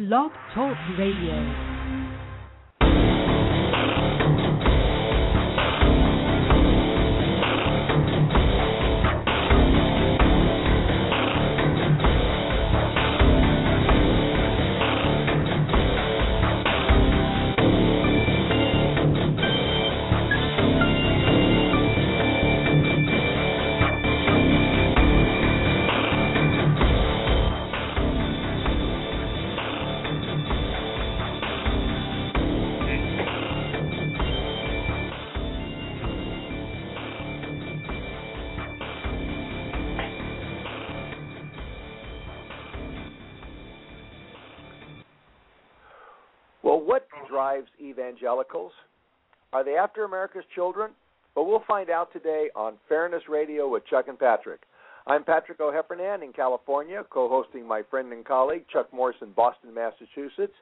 Blog Talk Radio. Evangelicals? Are they after America's children? But we'll find out today on Fairness Radio with Chuck and Patrick. I'm Patrick O'Heffernan in California, co hosting my friend and colleague Chuck Morse in Boston, Massachusetts,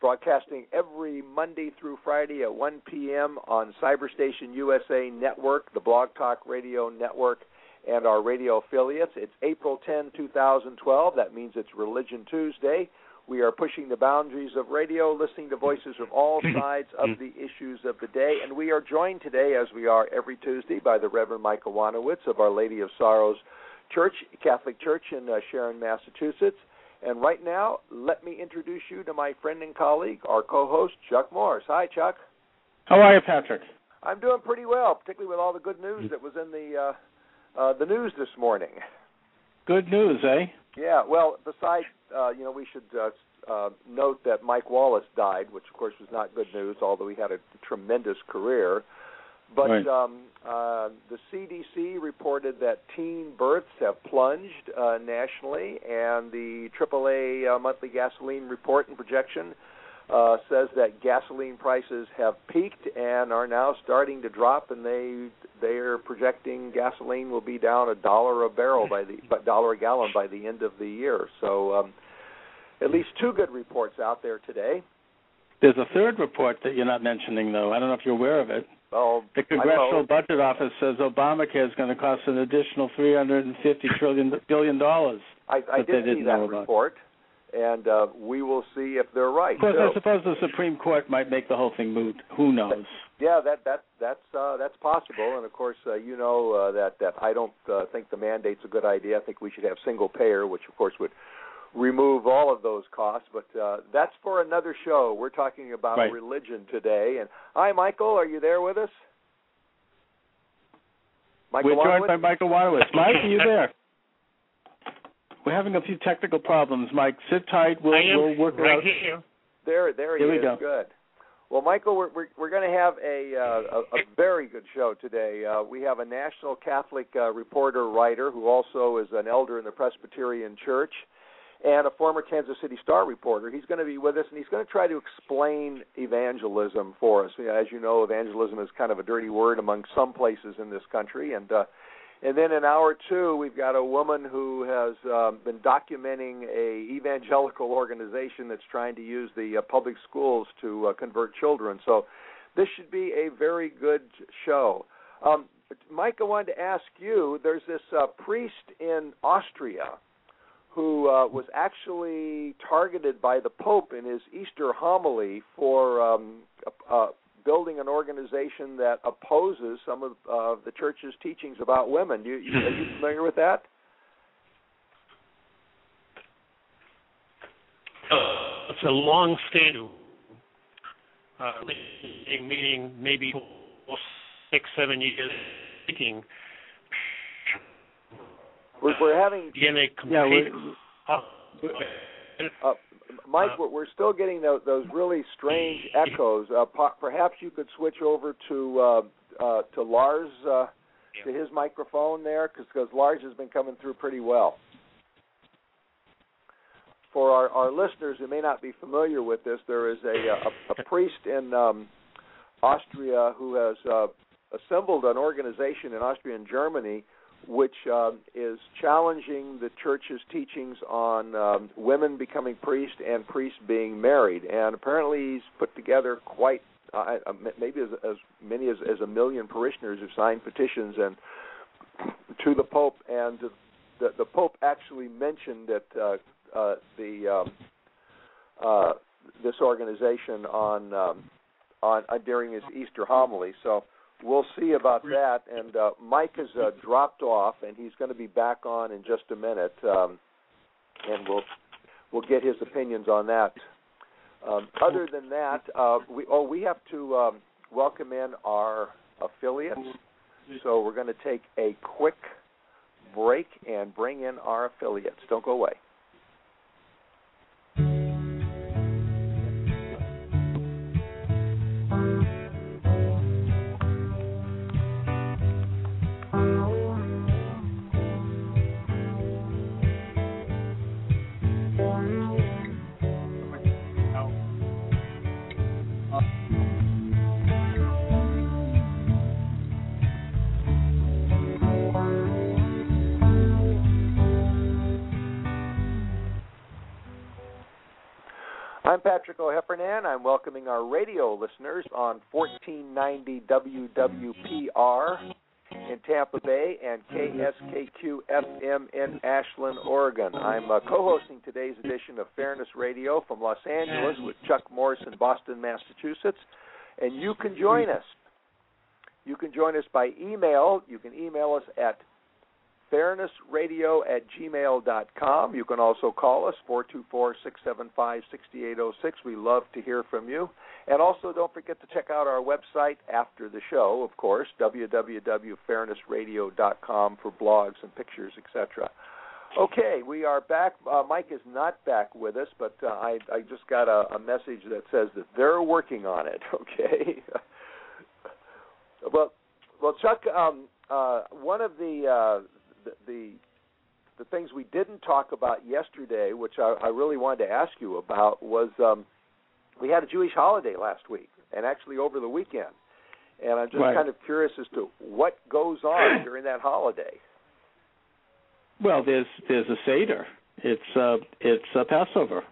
broadcasting every Monday through Friday at 1 p.m. on Cyberstation USA Network, the Blog Talk Radio Network, and our radio affiliates. It's April 10, 2012. That means it's Religion Tuesday. We are pushing the boundaries of radio, listening to voices of all sides of the issues of the day. And we are joined today, as we are every Tuesday, by the Reverend Michael Iwanowicz of Our Lady of Sorrows Church, Catholic Church in uh, Sharon, Massachusetts. And right now, let me introduce you to my friend and colleague, our co-host, Chuck Morse. Hi, Chuck. How are you, Patrick? I'm doing pretty well, particularly with all the good news that was in the uh, uh, the news this morning. Good news, eh? Yeah, well, besides, uh, you know, we should uh, uh, note that Mike Wallace died, which of course was not good news, although he had a tremendous career. But right. um, uh, the CDC reported that teen births have plunged uh, nationally, and the AAA uh, monthly gasoline report and projection uh, says that gasoline prices have peaked and are now starting to drop, and they they are projecting gasoline will be down a dollar a barrel by the dollar a gallon by the end of the year. So. Um, at least two good reports out there today. There's a third report that you're not mentioning, though. I don't know if you're aware of it. Well, the Congressional Budget Office says Obamacare is going to cost an additional 350 trillion billion dollars. I, I did see that report, and uh, we will see if they're right. Of course, so, I suppose the Supreme Court might make the whole thing moot. Who knows? Yeah, that that that's uh, that's possible. And of course, uh, you know uh, that that I don't uh, think the mandate's a good idea. I think we should have single payer, which of course would remove all of those costs. But uh, that's for another show. We're talking about right. religion today. And hi, Michael, are you there with us? Michael We're joined Iwanowicz? by Michael Iwanowicz. Mike, are you there? We're having a few technical problems. Mike, sit tight. We'll, we'll work right out. Here. There, there he Here we is. Go. Good. Well, Michael, we're we're, we're going to have a, uh, a a very good show today. Uh, we have a national Catholic uh, reporter writer who also is an elder in the Presbyterian Church and a former Kansas City Star reporter. He's going to be with us, and he's going to try to explain evangelism for us. As you know, evangelism is kind of a dirty word among some places in this country, and uh, and then in hour two, we've got a woman who has um, been documenting a evangelical organization that's trying to use the uh, public schools to uh, convert children. So this should be a very good show. Um, Mike, I wanted to ask you. There's this uh, priest in Austria who uh, was actually targeted by the Pope in his Easter homily for um, uh, building an organization that opposes some of uh, the church's teachings about women. You, you, are you familiar with that? Uh, it's a long standing uh, meeting, maybe six, seven years speaking. We're, we're having DNA Yeah, complete. uh, Mike, we're, we're still getting those, those really strange echoes. Uh, po- perhaps you could switch over to uh, uh, to Lars uh, to his microphone there, because Lars has been coming through pretty well. For our, our listeners who may not be familiar with this, there is a a, a priest in um, Austria who has uh, assembled an organization in Austria and Germany which um, is challenging the church's teachings on um, women becoming priests and priests being married. And apparently, he's put together quite uh, maybe as, as many as, as a million parishioners who signed petitions and to the Pope. And the, the Pope actually mentioned that uh, uh, the um, uh, this organization on um, on uh, during his Easter homily. So we'll see about that. And uh, Mike has uh, dropped off, and he's going to be back on in just a minute, um, and we'll we'll get his opinions on that. Um, other than that, uh, we oh we have to um, welcome in our affiliates. So we're going to take a quick break and bring in our affiliates. Don't go away. I'm Patrick O'Heffernan. I'm welcoming our radio listeners on 1490 WWPR in Tampa Bay and KSKQ FM in Ashland, Oregon. I'm uh, co-hosting today's edition of Fairness Radio from Los Angeles with Chuck Morse in Boston, Massachusetts, and you can join us. You can join us by email. You can email us at fairnessradio at gmail.com. You can also call us, 424 675 6806. We love to hear from you. And also, don't forget to check out our website after the show, of course, www.fairnessradio.com for blogs and pictures, etc. Okay, we are back. Uh, Mike is not back with us, but uh, I, I just got a, a message that says that they're working on it. Okay. well, well, Chuck, um, uh, one of the uh, the, the the things we didn't talk about yesterday, which I, I really wanted to ask you about, was um, we had a Jewish holiday last week, and actually over the weekend. And I'm just Right. kind of curious as to what goes on during that holiday. Well, there's there's a seder. It's uh, it's a Passover.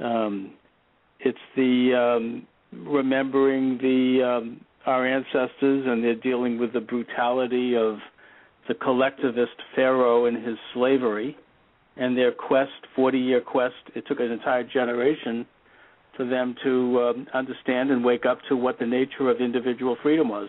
Um, it's the um, remembering the um, our ancestors, and they're dealing with the brutality of the collectivist Pharaoh and his slavery, and their quest, forty-year quest. It took an entire generation for them to um, understand and wake up to what the nature of individual freedom was.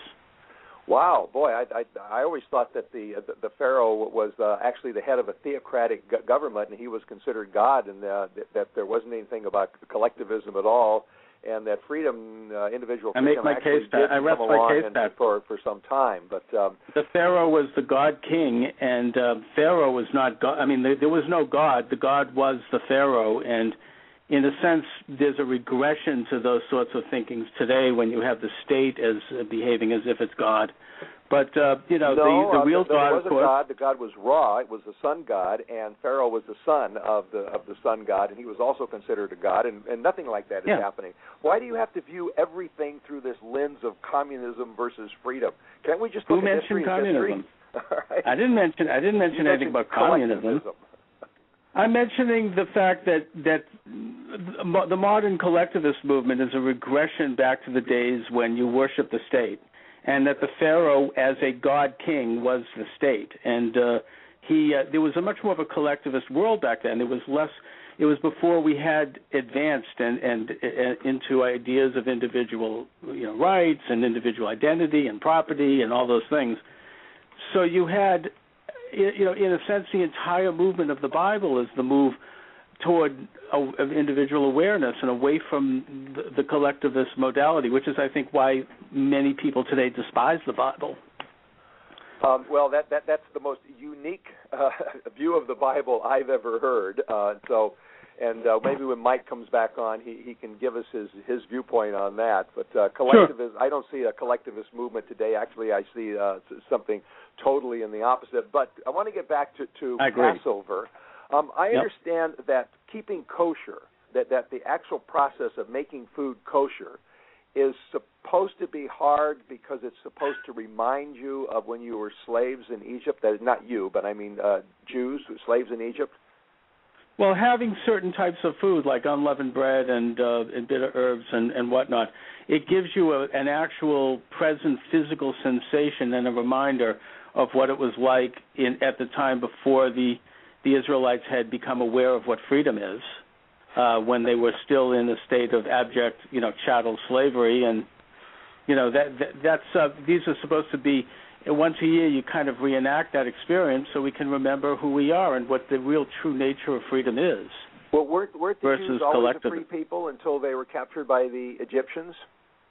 Wow, boy, I I, I always thought that the the, the pharaoh was uh, actually the head of a theocratic go- government, and he was considered God, and uh, that, that there wasn't anything about collectivism at all, and that freedom, uh, individual I freedom, make my case, did Pat. I rest my case, Pat. for for some time. But um, the Pharaoh was the god king, and uh, Pharaoh was not God. I mean, there, there was no God. The God was the Pharaoh, and in a sense, there's a regression to those sorts of thinkings today when you have the state as uh, behaving as if it's God. But uh, you know, no, the the uh, real there God, was of a god. The god was Ra. It was the sun god, and Pharaoh was the son of the of the sun god, and he was also considered a god. And, and nothing like that is Yeah. happening. Why do you have to view everything through this lens of communism versus freedom? Can't we just Who look at mentioned communism? right. I didn't mention. I didn't You mention anything about communism. I'm mentioning the fact that that the modern collectivist movement is a regression back to the days when you worship the state, and that the pharaoh, as a god king, was the state, and uh, he uh, there was a much more of a collectivist world back then. There was less. It was before we had advanced and and uh, into ideas of individual you know rights and individual identity and property and all those things. So you had you know, in a sense, the entire movement of the Bible is the move toward a, of individual awareness and away from the, the collectivist modality, which is, I think, why many people today despise the Bible. Um, well, that, that that's the most unique uh, view of the Bible I've ever heard. Uh, so, and uh, maybe when Mike comes back on, he, he can give us his his viewpoint on that. But uh, collectivism, I don't see a collectivist movement today. Actually, I see uh, something totally in the opposite. But I want to get back to to. Passover. Um, I Yep. understand that keeping kosher, that that the actual process of making food kosher is supposed to be hard because it's supposed to remind you of when you were slaves in Egypt. That is not you, but I mean uh, Jews, slaves in Egypt. Well, having certain types of food like unleavened bread and uh, and bitter herbs and and whatnot, it gives you a, an actual present physical sensation and a reminder of what it was like in at the time before the the Israelites had become aware of what freedom is. uh, when they were still in a state of abject, you know, chattel slavery, and you know that, that that's uh, these are supposed to be once a year you kind of reenact that experience so we can remember who we are and what the real true nature of freedom is. Well, weren't, weren't the versus Jews always a free people until they were captured by the Egyptians?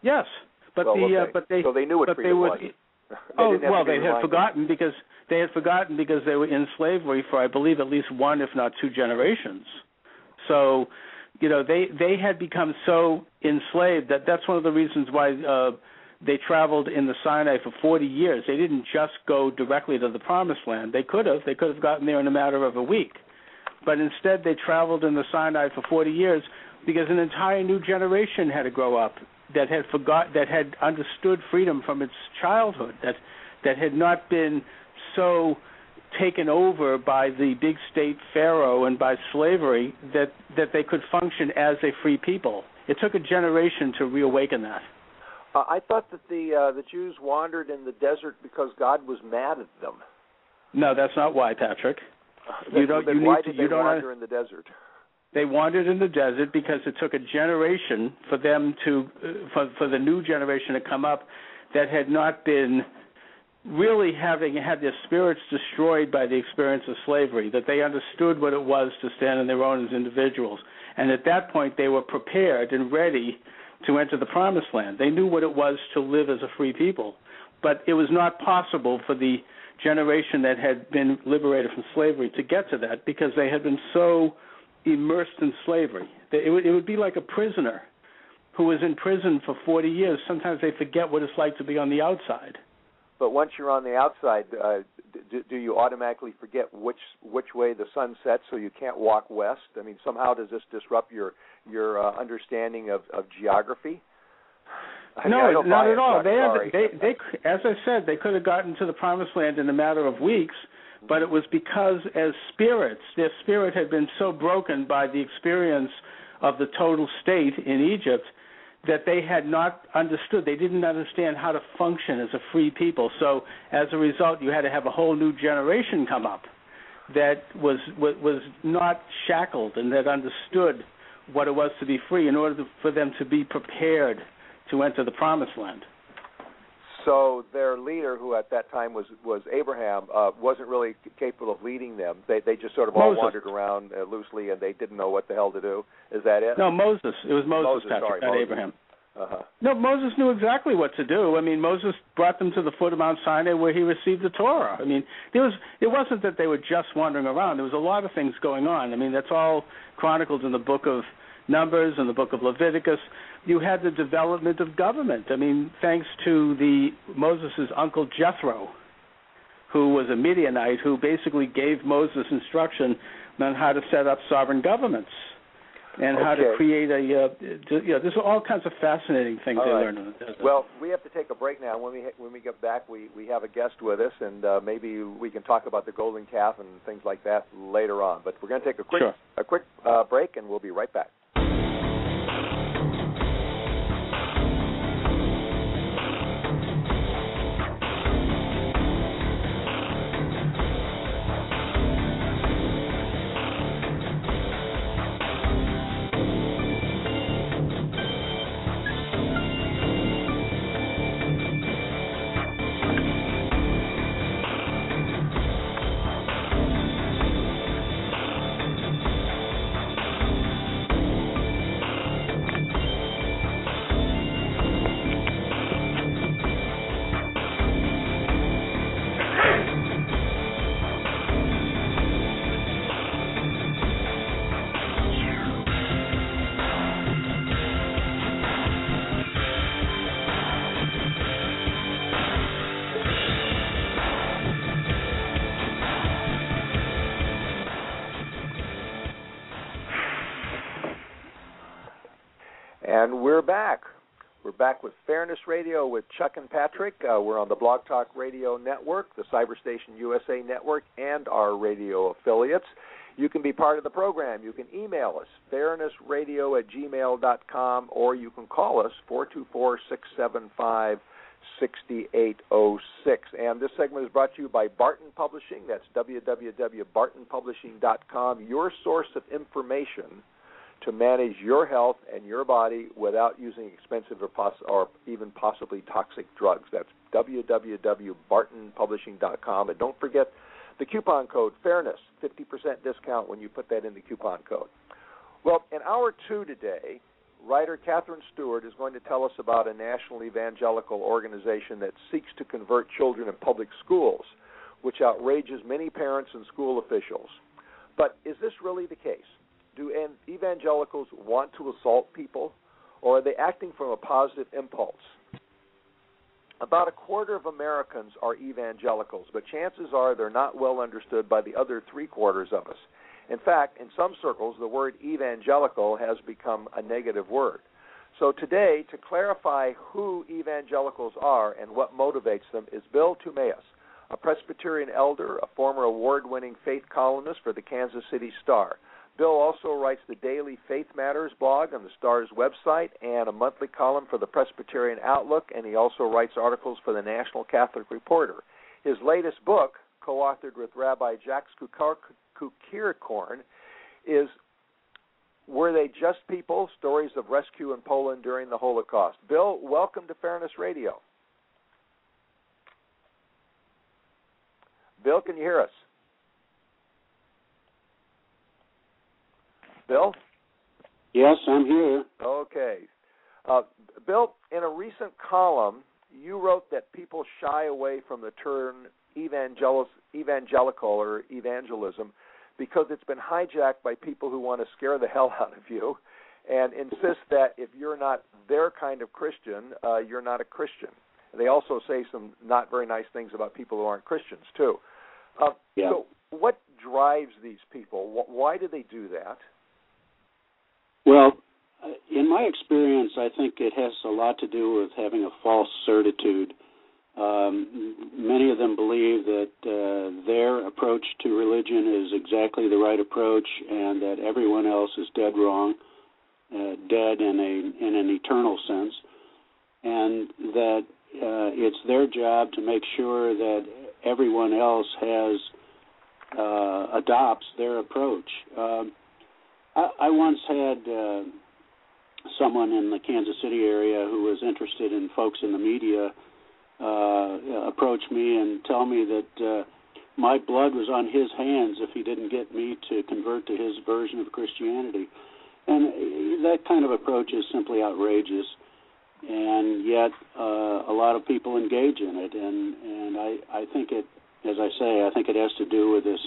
Yes, but well, the okay. uh, but they so they knew what but they freedom would was. Oh well they had forgotten because they had forgotten because they were in slavery for I believe at least one if not two generations. So, you know, they they had become so enslaved that that's one of the reasons why uh they traveled in the Sinai for 40 years. They didn't just go directly to the promised land. They could have. They could have gotten there in a matter of a week. But instead they traveled in the Sinai for 40 years because an entire new generation had to grow up that had forgot that had understood freedom from its childhood that that had not been so taken over by the big state pharaoh and by slavery that that they could function as a free people. It took a generation to reawaken that. Uh, I thought that the uh, the Jews wandered in the desert because God was mad at them. No, that's not why, Patrick. Then- You don't- then you why need to- did they you don't wander in the desert? They wandered in the desert because it took a generation for them to uh, for for the new generation to come up that had not been really having had their spirits destroyed by the experience of slavery that they understood what it was to stand on their own as individuals. And at that point they were prepared and ready to enter the promised land. They knew what it was to live as a free people. But it was not possible for the generation that had been liberated from slavery to get to that because they had been so immersed in slavery. It would, it would be like a prisoner who was in prison for 40 years. Sometimes they forget what it's like to be on the outside. But once you're on the outside, uh, do, do you automatically forget which which way the sun sets, so you can't walk west? I mean, somehow does this disrupt your your uh, understanding of, of geography? I no, don't at all. They, had, they, they, as I said, they could have gotten to the promised land in a matter of weeks, but it was because, as spirits, their spirit had been so broken by the experience of the total state in Egypt that they had not understood. They didn't understand how to function as a free people. So, as a result, you had to have a whole new generation come up that was was, not shackled and that understood what it was to be free in order to, for them to be prepared to enter the promised land. So their leader, who at that time was was Abraham, uh, wasn't really capable of leading them. They they just sort of all Moses. wandered around uh, loosely, and they didn't know what the hell to do. Is that it? No, Moses. It was Moses, Moses, Patrick, sorry, not Moses. Abraham. Uh-huh. No, Moses knew exactly what to do. I mean, Moses brought them to the foot of Mount Sinai where he received the Torah. I mean, there was it wasn't that they were just wandering around. There was a lot of things going on. I mean, that's all chronicled in the book of Numbers and the book of Leviticus. You had the development of government. I mean, thanks to the Moses' uncle Jethro, who was a Midianite, who basically gave Moses instruction on how to set up sovereign governments and how to create a. Uh, you know, there's all kinds of fascinating things All they right. learned in the desert. Well, we have to take a break now. When we when we get back, we we have a guest with us, and uh, maybe we can talk about the golden calf and things like that later on. But we're going to take a quick Sure. a quick uh, break, and we'll be right back. We're back. We're back with Fairness Radio with Chuck and Patrick. Uh, we're on the Blog Talk Radio Network, the Cyberstation USA Network, and our radio affiliates. You can be part of the program. You can email us, fairnessradio at gmail.com, or you can call us, 424 675 6806. And this segment is brought to you by Barton Publishing. That's www.bartonpublishing.com, your source of information to manage your health and your body without using expensive or, poss- or even possibly toxic drugs. That's www.bartonpublishing.com. And don't forget the coupon code FAIRNESS, 50% discount when you put that in the coupon code. Well, in hour two today, writer Katherine Stewart is going to tell us about a national evangelical organization that seeks to convert children in public schools, which outrages many parents and school officials. But is this really the case? Do evangelicals want to assault people, or are they acting from a positive impulse? About a quarter of Americans are evangelicals, but chances are they're not well understood by the other three quarters of us. In fact, in some circles, the word evangelical has become a negative word. So today, to clarify who evangelicals are and what motivates them, is Bill Tammeus, a Presbyterian elder, a former award winning faith columnist for the Kansas City Star. Bill also writes the daily Faith Matters blog on the Star's website and a monthly column for the Presbyterian Outlook, and he also writes articles for the National Catholic Reporter. His latest book, co authored with Rabbi Jacques Cukierkorn, is Were They Just People? Stories of Rescue in Poland During the Holocaust. Bill, welcome to Fairness Radio. Bill, can you hear us? Bill? Yes, I'm here. Okay. Uh, Bill, in a recent column, you wrote that people shy away from the term evangel- evangelical or evangelism because it's been hijacked by people who want to scare the hell out of you and insist that if you're not their kind of Christian, uh, you're not a Christian. They also say some not very nice things about people who aren't Christians, too. Uh, yeah. So, what drives these people? Why do they do that? Well, in my experience, I think it has a lot to do with having a false certitude. Um, many of them believe that uh, their approach to religion is exactly the right approach, and that everyone else is dead wrong, uh, dead in a in an eternal sense, and that uh, it's their job to make sure that everyone else has uh, adopts their approach. Um, I, I once had uh, someone in the Kansas City area who was interested in folks in the media uh, approach me and tell me that uh, my blood was on his hands if he didn't get me to convert to his version of Christianity. And that kind of approach is simply outrageous. And yet, uh, a lot of people engage in it, and and I I think it, as I say, I think it has to do with this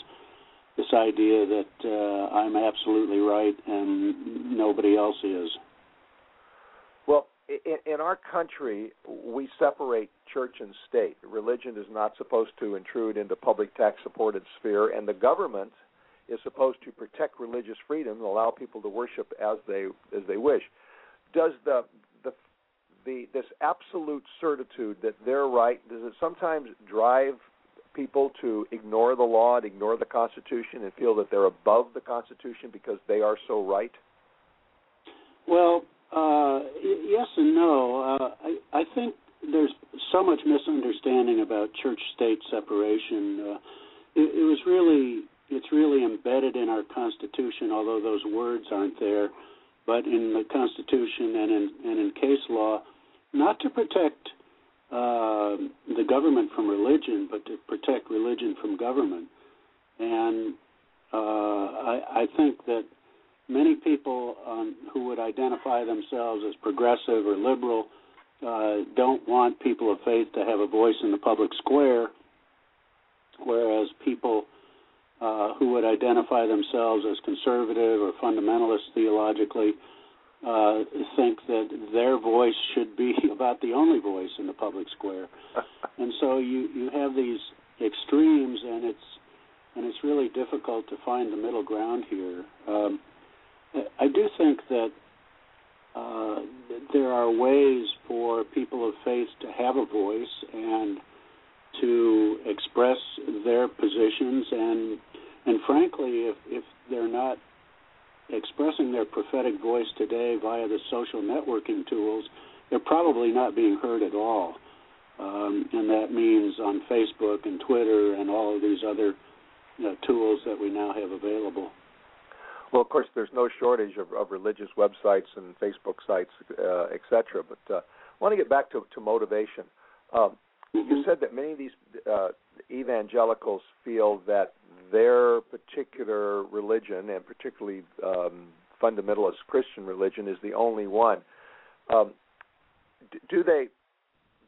this idea that uh, I'm absolutely right and nobody else is. Well, in, in our country, we separate church and state. Religion is not supposed to intrude into public tax-supported sphere, and the government is supposed to protect religious freedom and allow people to worship as they as they wish. Does the the the this absolute certitude that they're right does it sometimes drive people to ignore the law and ignore the Constitution and feel that they're above the Constitution because they are so right? Well, uh, yes and no. Uh, I, I think there's so much misunderstanding about church-state separation. Uh, it, it was really it's really embedded in our Constitution, although those words aren't there. But in the Constitution and in and in case law, not to protect uh, the government from religion, but to protect religion from government. And uh, I, I think that many people um, who would identify themselves as progressive or liberal uh, don't want people of faith to have a voice in the public square, whereas people uh, who would identify themselves as conservative or fundamentalist theologically uh, think that their voice should be about the only voice in the public square, and so you you have these extremes, and it's and it's really difficult to find the middle ground here. Um, I do think that uh, there are ways for people of faith to have a voice and to express their positions, and and frankly, if if they're not expressing their prophetic voice today via the social networking tools, they're probably not being heard at all. Um, and that means on Facebook and Twitter and all of these other you know, tools that we now have available. Well, of course, there's no shortage of, of religious websites and Facebook sites, uh, etc. But uh, I want to get back to, to motivation. Um, Mm-hmm. you said that many of these uh, evangelicals feel that their particular religion, and particularly um, fundamentalist Christian religion, is the only one. Um, do they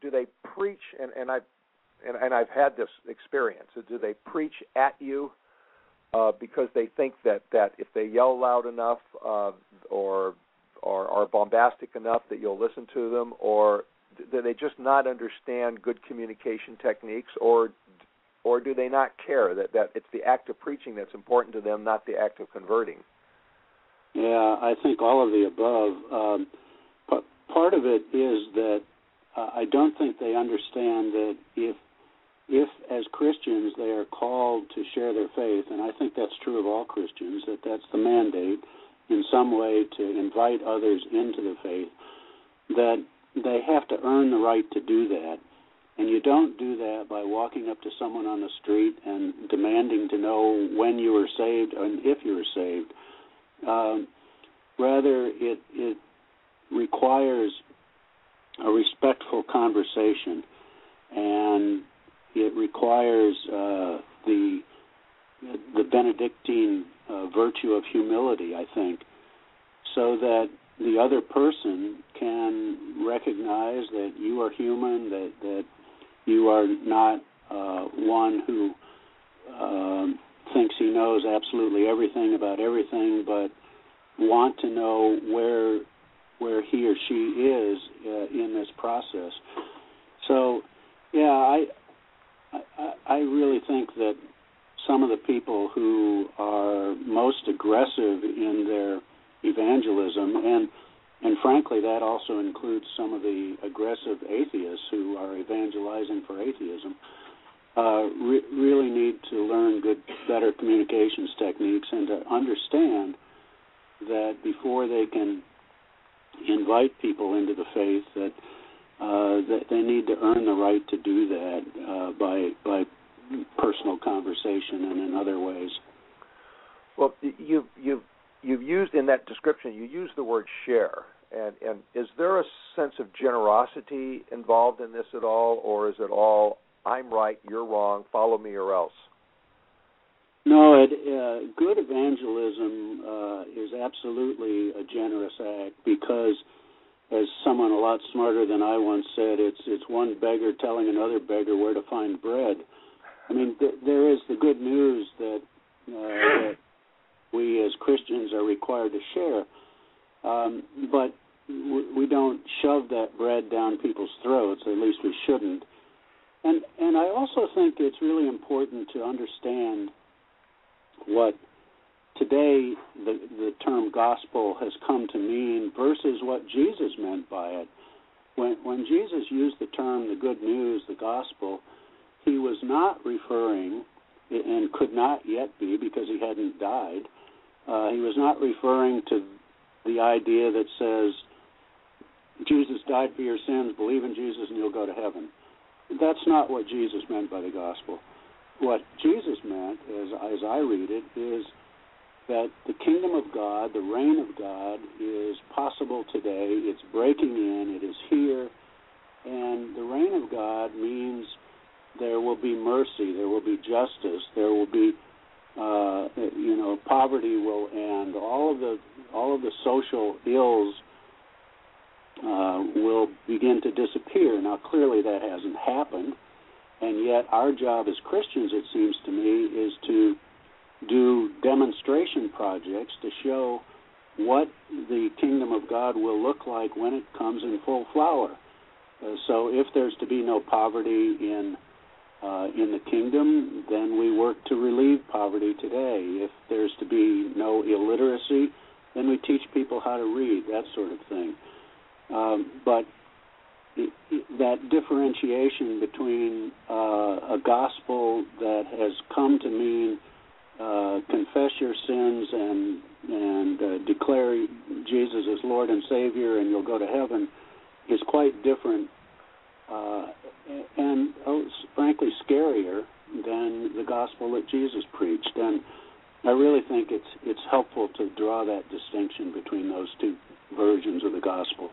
do they preach? And, and I and, and I've had this experience. Do they preach at you uh, because they think that that if they yell loud enough uh, or or are bombastic enough that you'll listen to them, or do they just not understand good communication techniques, or or do they not care that that it's the act of preaching that's important to them, not the act of converting? Yeah, I think all of the above. Um, but part of it is that uh, I don't think they understand that if if as Christians they are called to share their faith, and I think that's true of all Christians, that that's the mandate in some way to invite others into the faith, that they have to earn the right to do that. And you don't do that by walking up to someone on the street and demanding to know when you were saved and if you were saved. Um, rather, it it requires a respectful conversation, and it requires uh, the the Benedictine uh, virtue of humility, I think, so that the other person can recognize that you are human, that that you are not uh, one who um, thinks he knows absolutely everything about everything, but want to know where where he or she is uh, in this process. So, yeah, I, I I really think that some of the people who are most aggressive in their evangelism and and frankly that also includes some of the aggressive atheists who are evangelizing for atheism uh, re- really need to learn good better communications techniques and to understand that before they can invite people into the faith that uh, that they need to earn the right to do that uh, by by personal conversation and in other ways. Well, you you've you've used in that description you use the word share, and and is there a sense of generosity involved in this at all, or is it all I'm right, you're wrong, follow me or else? No, it, uh, good evangelism uh, is absolutely a generous act because, as someone a lot smarter than I once said, it's it's one beggar telling another beggar where to find bread. I mean, th- there is the good news that, uh, that we as Christians are required to share, um, but we don't shove that bread down people's throats. At least we shouldn't. And and I also think it's really important to understand what today the the term gospel has come to mean versus what Jesus meant by it. When when Jesus used the term the good news, the gospel, he was not referring and could not yet be because he hadn't died. Uh, he was not referring to the idea that says Jesus died for your sins, believe in Jesus and you'll go to heaven. That's not what Jesus meant by the gospel what Jesus meant, as as I read it, is that the kingdom of God, the reign of God, is possible today. It's breaking in. It is here, and the reign of God means there will be mercy, there will be justice, there will be, uh, you know, poverty will end. All of the all of the social ills uh, will begin to disappear. Now, clearly, that hasn't happened and yet, our job as Christians, it seems to me, is to do demonstration projects to show what the kingdom of God will look like when it comes in full flower. Uh, so, if there's to be no poverty in uh, in the kingdom, then we work to relieve poverty today. If there's to be no illiteracy, then we teach people how to read, that sort of thing. Um, but that differentiation between uh, a gospel that has come to mean uh, confess your sins and and uh, declare Jesus as Lord and Savior, and you'll go to heaven, is quite different, uh, and oh, frankly scarier than the gospel that Jesus preached. And I really think it's it's helpful to draw that distinction between those two versions of the gospel.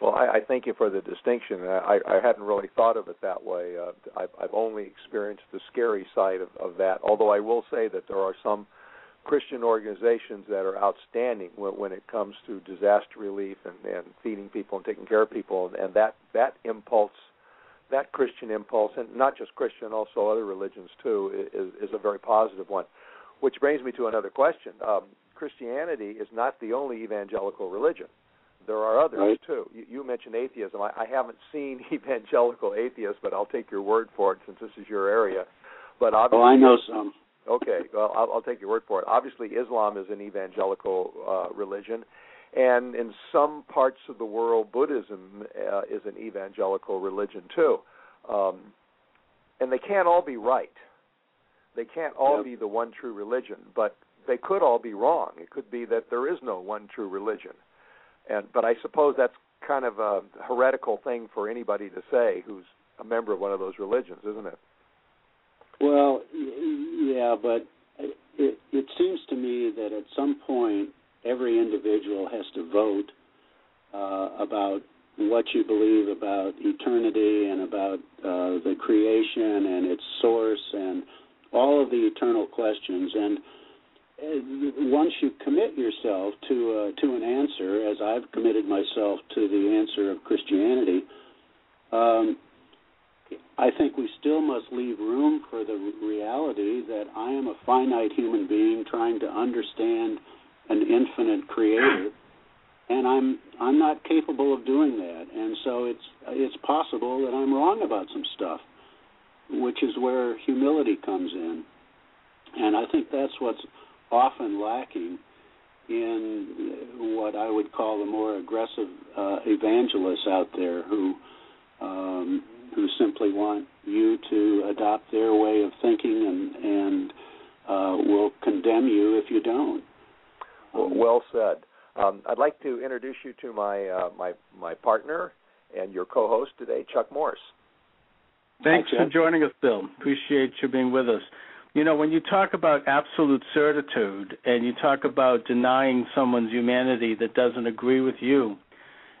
Well, I, I thank you for the distinction. I, I hadn't really thought of it that way. Uh, I've, I've only experienced the scary side of, of that. Although I will say that there are some Christian organizations that are outstanding when, when it comes to disaster relief and, and feeding people and taking care of people, and that that impulse, that Christian impulse, and not just Christian, also other religions too, is, is a very positive one. Which brings me to another question. Um, Christianity is not the only evangelical religion. There are others right. too. You, you mentioned atheism. I, I haven't seen evangelical atheists, but I'll take your word for it since this is your area. But obviously, oh, I know some. Okay, well, I'll, I'll take your word for it. Obviously, Islam is an evangelical uh, religion, and in some parts of the world, Buddhism uh, is an evangelical religion too. Um, and they can't all be right. They can't all yep. be the one true religion, but they could all be wrong. It could be that there is no one true religion. And but I suppose that's kind of a heretical thing for anybody to say who's a member of one of those religions, isn't it? Well, yeah, but it, it seems to me that at some point every individual has to vote uh, about what you believe about eternity and about uh, the creation and its source and all of the eternal questions. And uh, once you commit yourself to uh, to an answer, as I've committed myself to the answer of Christianity, um, I think we still must leave room for the reality that I am a finite human being trying to understand an infinite creator and I'm I'm not capable of doing that. And so it's it's possible that I'm wrong about some stuff, which is where humility comes in. And I think that's what's often lacking in what I would call the more aggressive uh, evangelists out there who um, who simply want you to adopt their way of thinking and and uh, will condemn you if you don't. Um, well said. Um, I'd like to introduce you to my uh, my my partner and your co-host today, Chuck Morse. Thanks Hi, for joining us, Bill. Appreciate you being with us. You know, when you talk about absolute certitude and you talk about denying someone's humanity that doesn't agree with you,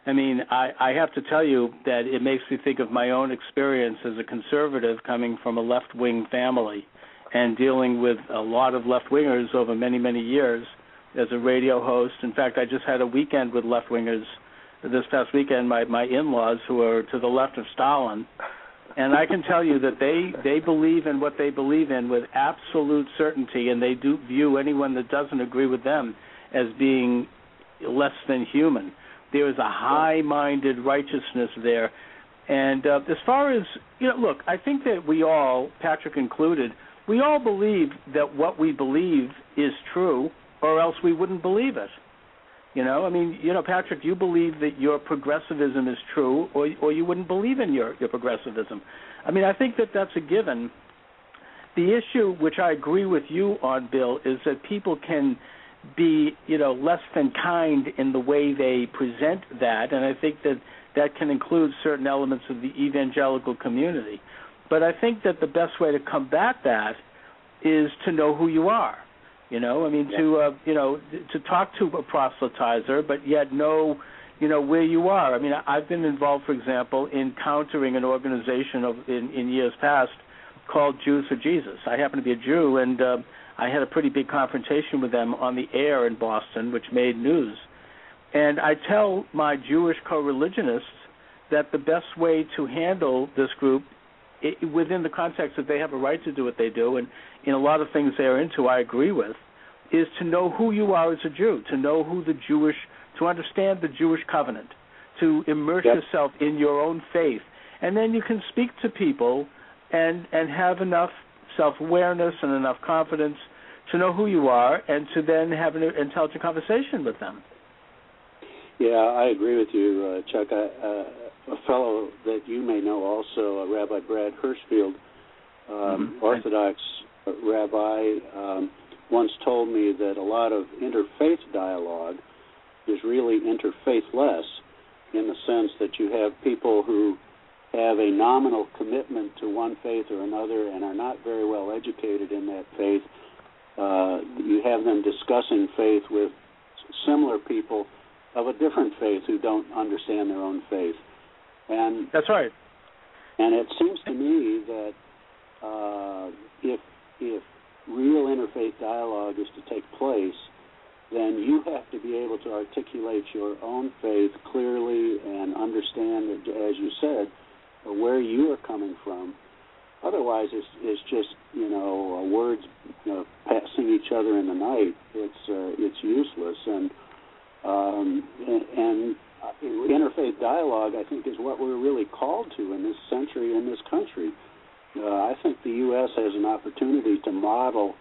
I mean, I, I have to tell you that it makes me think of my own experience as a conservative coming from a left wing family and dealing with a lot of left wingers over many, many years as a radio host. In fact, I just had a weekend with left wingers this past weekend, my, my in laws who are to the left of Stalin. And I can tell you that they, they believe in what they believe in with absolute certainty, and they do view anyone that doesn't agree with them as being less than human there is a high-minded righteousness there. And uh, as far as you know, look, I think that we all, Patrick included, we all believe that what we believe is true, or else we wouldn't believe it. You know, I mean, you know, Patrick, you believe that your progressivism is true, or or you wouldn't believe in your your progressivism. I mean, I think that that's a given. The issue, which I agree with you on, Bill, is that people can be you know less than kind in the way they present that, and I think that that can include certain elements of the evangelical community. But I think that the best way to combat that is to know who you are. You know, I mean, yeah. to uh, you know, to talk to a proselytizer, but yet know, you know, where you are. I mean, I've been involved, for example, in countering an organization of in, in years past called Jews for Jesus. I happen to be a Jew, and uh, I had a pretty big confrontation with them on the air in Boston, which made news. And I tell my Jewish co-religionists that the best way to handle this group it, within the context that they have a right to do what they do, and in a lot of things they are into, I agree with, is to know who you are as a Jew, to know who the Jewish, to understand the Jewish covenant, to immerse yep. yourself in your own faith, and then you can speak to people and and have enough self-awareness and enough confidence to know who you are and to then have an intelligent conversation with them. Yeah, I agree with you, uh, Chuck. I, uh, a fellow that you may know also, uh, Rabbi Brad Hirschfield, um, mm-hmm. Orthodox rabbi, um, once told me that a lot of interfaith dialogue is really interfaithless in the sense that you have people who have a nominal commitment to one faith or another and are not very well educated in that faith uh, you have them discussing faith with similar people of a different faith who don't understand their own faith. And that's right. And it seems to me that uh, if if real interfaith dialogue is to take place, then you have to be able to articulate your own faith clearly and understand, as you said, where you are coming from. Otherwise, it's, it's just you know words you know, passing each other in the night. It's uh, it's useless, and um, and, and interfaith dialogue, I think, is what we're really called to in this century in this country. Uh, I think the U.S. has an opportunity to model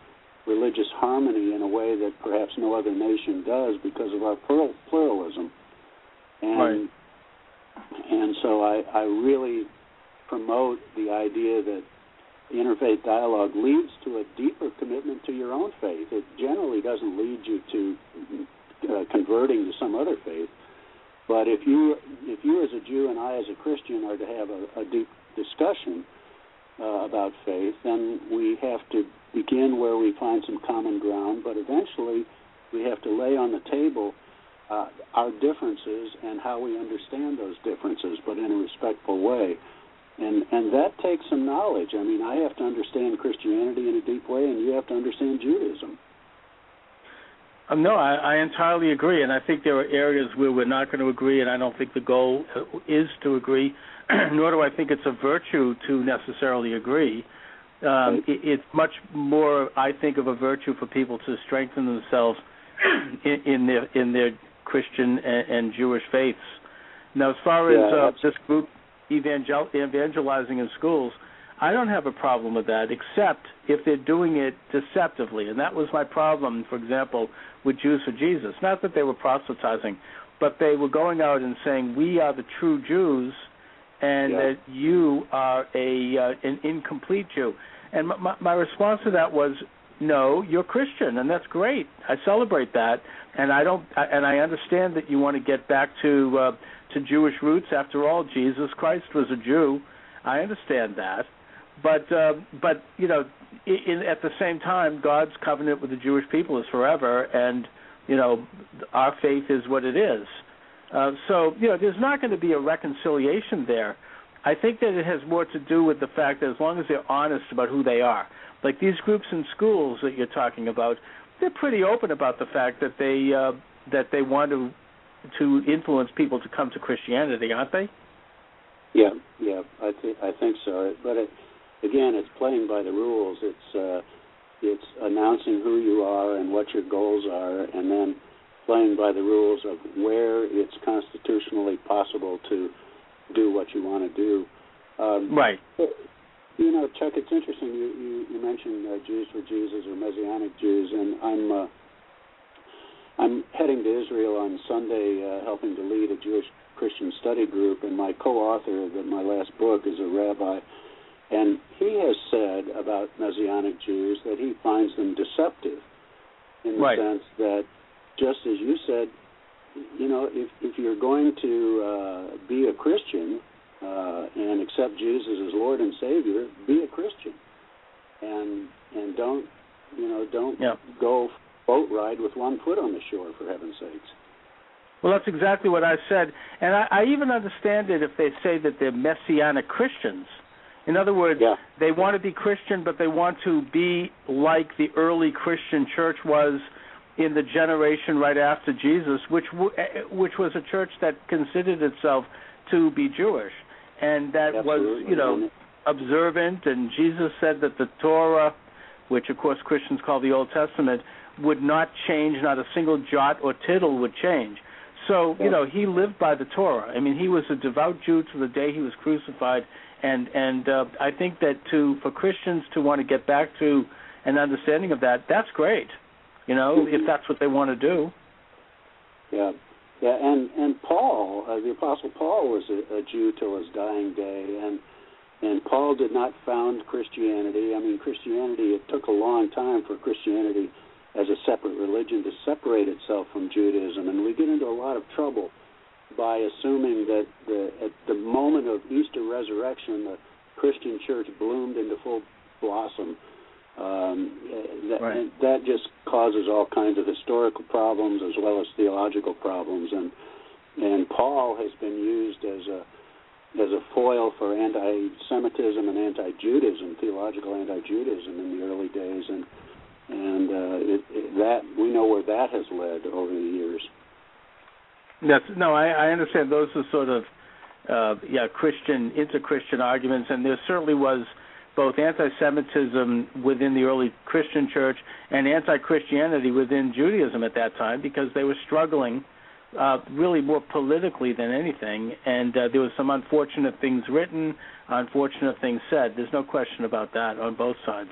religious harmony in a way that perhaps no other nation does because of our pluralism. And right. and so I, I really promote the idea that interfaith dialogue leads to a deeper commitment to your own faith. It generally doesn't lead you to uh, converting to some other faith. But if you if you as a Jew and I as a Christian are to have a, a deep discussion uh, about faith, then we have to begin where we find some common ground. But eventually, we have to lay on the table uh, our differences and how we understand those differences, but in a respectful way. And and that takes some knowledge. I mean, I have to understand Christianity in a deep way, and you have to understand Judaism. Um, no, I, I entirely agree, and I think there are areas where we're not going to agree, and I don't think the goal uh, is to agree, nor do I think it's a virtue to necessarily agree. Um, it, it's much more, I think, of a virtue for people to strengthen themselves in, in their in their Christian and, and Jewish faiths. Now, as far as uh, this group evangel- evangelizing in schools, I don't have a problem with that, except if they're doing it deceptively. And that was my problem, for example, with Jews for Jesus. Not that they were proselytizing, but they were going out and saying, "We are the true Jews," and yeah. that you are a uh, an incomplete Jew. And my, my response to that was, "No, you're Christian, and that's great. I celebrate that, and I don't, and I understand that you want to get back to uh, to Jewish roots. After all, Jesus Christ was a Jew. I understand that." but uh, but you know, in, at the same time, God's covenant with the Jewish people is forever, and you know, our faith is what it is. Uh, so you know, there's not going to be a reconciliation there. I think that it has more to do with the fact that as long as they're honest about who they are, like these groups in schools that you're talking about, they're pretty open about the fact that they uh, that they want to to influence people to come to Christianity, aren't they? Yeah, yeah, I think I think so. But it, again, it's playing by the rules. It's uh, it's announcing who you are and what your goals are, and then playing by the rules of where it's constitutionally possible to do what you want to do. Um, right. But, You know, Chuck, it's interesting. You you, you mentioned uh, Jews for Jesus or Messianic Jews, and I'm uh, I'm heading to Israel on Sunday, uh, helping to lead a Jewish Christian study group, and my co-author of my last book is a rabbi and he has said about Messianic Jews that he finds them deceptive in the right. sense that, just as you said, you know, if if you're going to uh, be a Christian uh, and accept Jesus as Lord and Savior, be a Christian, and and don't you know don't yeah. go boat ride with one foot on the shore for heaven's sakes. Well, that's exactly what I said, and I, I even understand it if they say that they're messianic Christians in other words, yeah. they want to be Christian, but they want to be like the early Christian church was in the generation right after Jesus, which w- eh, which was a church that considered itself to be Jewish, and that Absolutely. was you know observant. And Jesus said that the Torah, which of course Christians call the Old Testament, would not change, not a single jot or tittle would change. So you know he lived by the Torah. I mean, he was a devout Jew to the day he was crucified and and uh, I think that to for Christians to want to get back to an understanding of that, that's great. You know, mm-hmm. if that's what they want to do. Yeah, yeah, and and Paul, uh, the Apostle Paul, was a, a Jew till his dying day, and and Paul did not found Christianity. I mean, Christianity. It took a long time for Christianity as a separate religion to separate itself from Judaism, and we get into a lot of trouble by assuming that the, at the moment of Easter resurrection, the Christian church bloomed into full blossom. Um, that, Right. that just causes all kinds of historical problems as well as theological problems, and and Paul has been used as a as a foil for anti-Semitism and anti-Judaism, theological anti-Judaism in the early days, and and uh, it, it, that we know where that has led over the years. That's no, I, I understand those are sort of uh, yeah Christian inter-Christian arguments, and there certainly was both anti-Semitism within the early Christian church and anti-Christianity within Judaism at that time because they were struggling uh, really more politically than anything, and uh, there was some unfortunate things written, unfortunate things said. There's no question about that on both sides.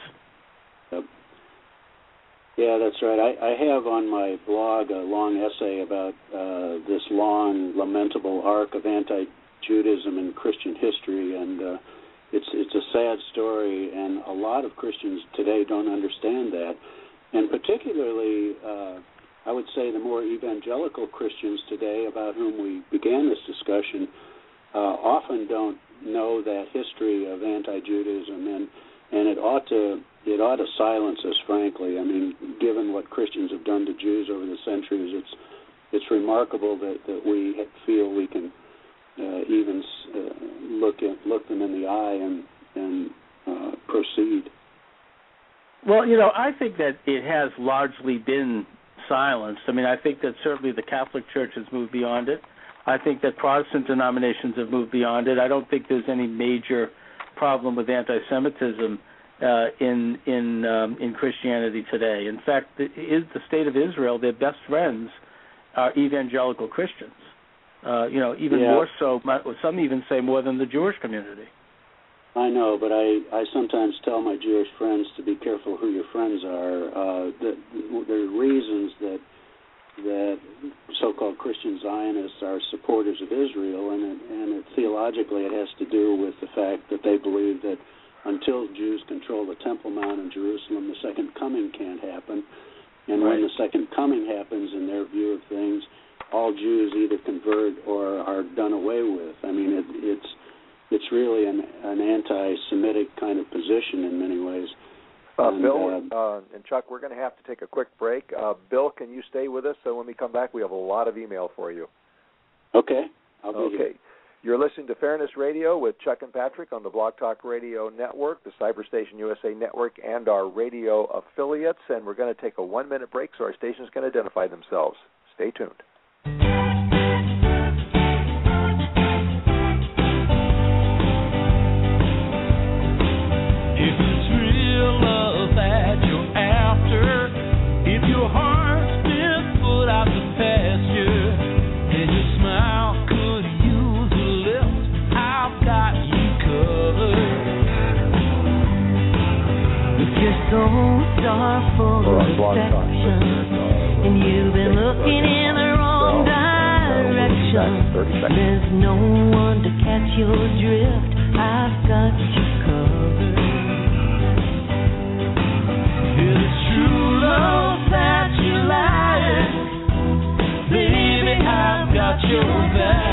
Yeah, that's right. I, I have on my blog a long essay about uh, this long, lamentable arc of anti-Judaism in Christian history, and uh, it's it's a sad story, and a lot of Christians today don't understand that, and particularly, uh, I would say the more evangelical Christians today, about whom we began this discussion, uh, often don't know that history of anti-Judaism, and and it ought to it ought to silence us, frankly. I mean, given what Christians have done to Jews over the centuries, it's it's remarkable that that we feel we can uh, even uh, look at look them in the eye and and uh, proceed. Well, you know, I think that it has largely been silenced. I mean, I think that certainly the Catholic Church has moved beyond it. I think that Protestant denominations have moved beyond it. I don't think there's any major problem with anti-Semitism uh, in in um, in Christianity today. In fact, the, is the state of Israel their best friends are evangelical Christians. Uh, you know, even Yeah. more so. Some even say more than the Jewish community. I know, but I I sometimes tell my Jewish friends to be careful who your friends are. Uh, that there are reasons that that so-called Christian Zionists are supporters of Israel, and it, and it, theologically it has to do with the fact that they believe that until Jews control the Temple Mount in Jerusalem, the second coming can't happen. And when the second coming happens, in their view of things, all Jews either convert or are done away with. I mean, it, it's it's really an, an anti-Semitic kind of position in many ways. Uh, And, Bill uh, uh, and Chuck, we're going to have to take a quick break. Uh, Bill, can you stay with us? So when we come back, we have a lot of email for you. Okay, I'll be Okay. here. You're listening to Fairness Radio with Chuck and Patrick on the Blog Talk Radio Network, the Cyberstation USA Network, and our radio affiliates. And we're going to take a one minute break so our stations can identify themselves. Stay tuned. Soul's are full of deception and you've been looking in the wrong direction, there's no one to catch your drift. I've got you covered. It's true love that you like, baby, I've got your back.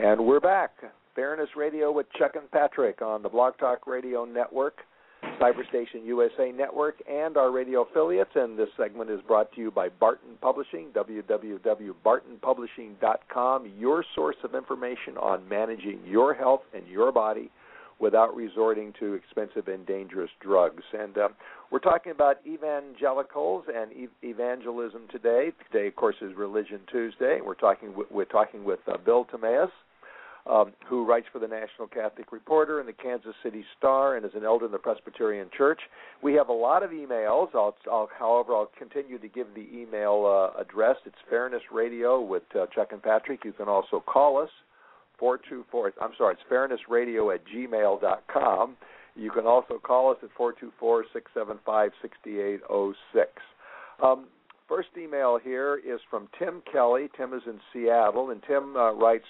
And we're back. Fairness Radio with Chuck and Patrick on the Blog Talk Radio Network, Cyberstation USA Network, and our radio affiliates. And this segment is brought to you by Barton Publishing, www.bartonpublishing.com, your source of information on managing your health and your body without resorting to expensive and dangerous drugs. And uh, we're talking about evangelicals and ev- evangelism today. Today, of course, is Religion Tuesday. We're talking with, we're talking with uh, Bill Tammeus, um, who writes for the National Catholic Reporter and the Kansas City Star, and is an elder in the Presbyterian Church. We have a lot of emails. I'll, I'll however, I'll continue to give the email uh, address. It's Fairness Radio with uh, Chuck and Patrick. You can also call us four two four. I'm sorry, it's fairnessradio at gmail dot com. You can also call us at four two four six seven five sixty eight zero six. Um, first email here is from Tim Kelly. Tim is in Seattle, and Tim uh, writes,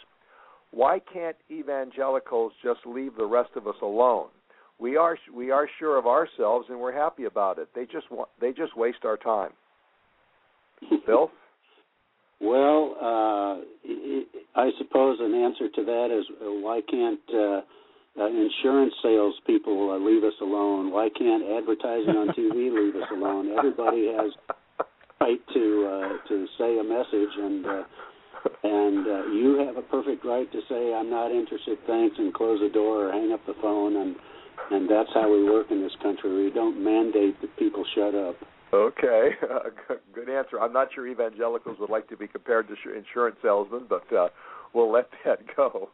"Why can't evangelicals just leave the rest of us alone? We are we are sure of ourselves, and we're happy about it. They just want they just waste our time." Bill. Well, uh, I suppose an answer to that is uh, why can't uh, uh, insurance salespeople uh, leave us alone? Why can't advertising on TV leave us alone? Everybody has right to uh, to say a message, and uh, and uh, you have a perfect right to say I'm not interested, thanks, and close the door or hang up the phone, and and that's how we work in this country. We don't mandate that people shut up. Okay, uh, good answer. I'm not sure evangelicals would like to be compared to insurance salesmen, but uh, we'll let that go.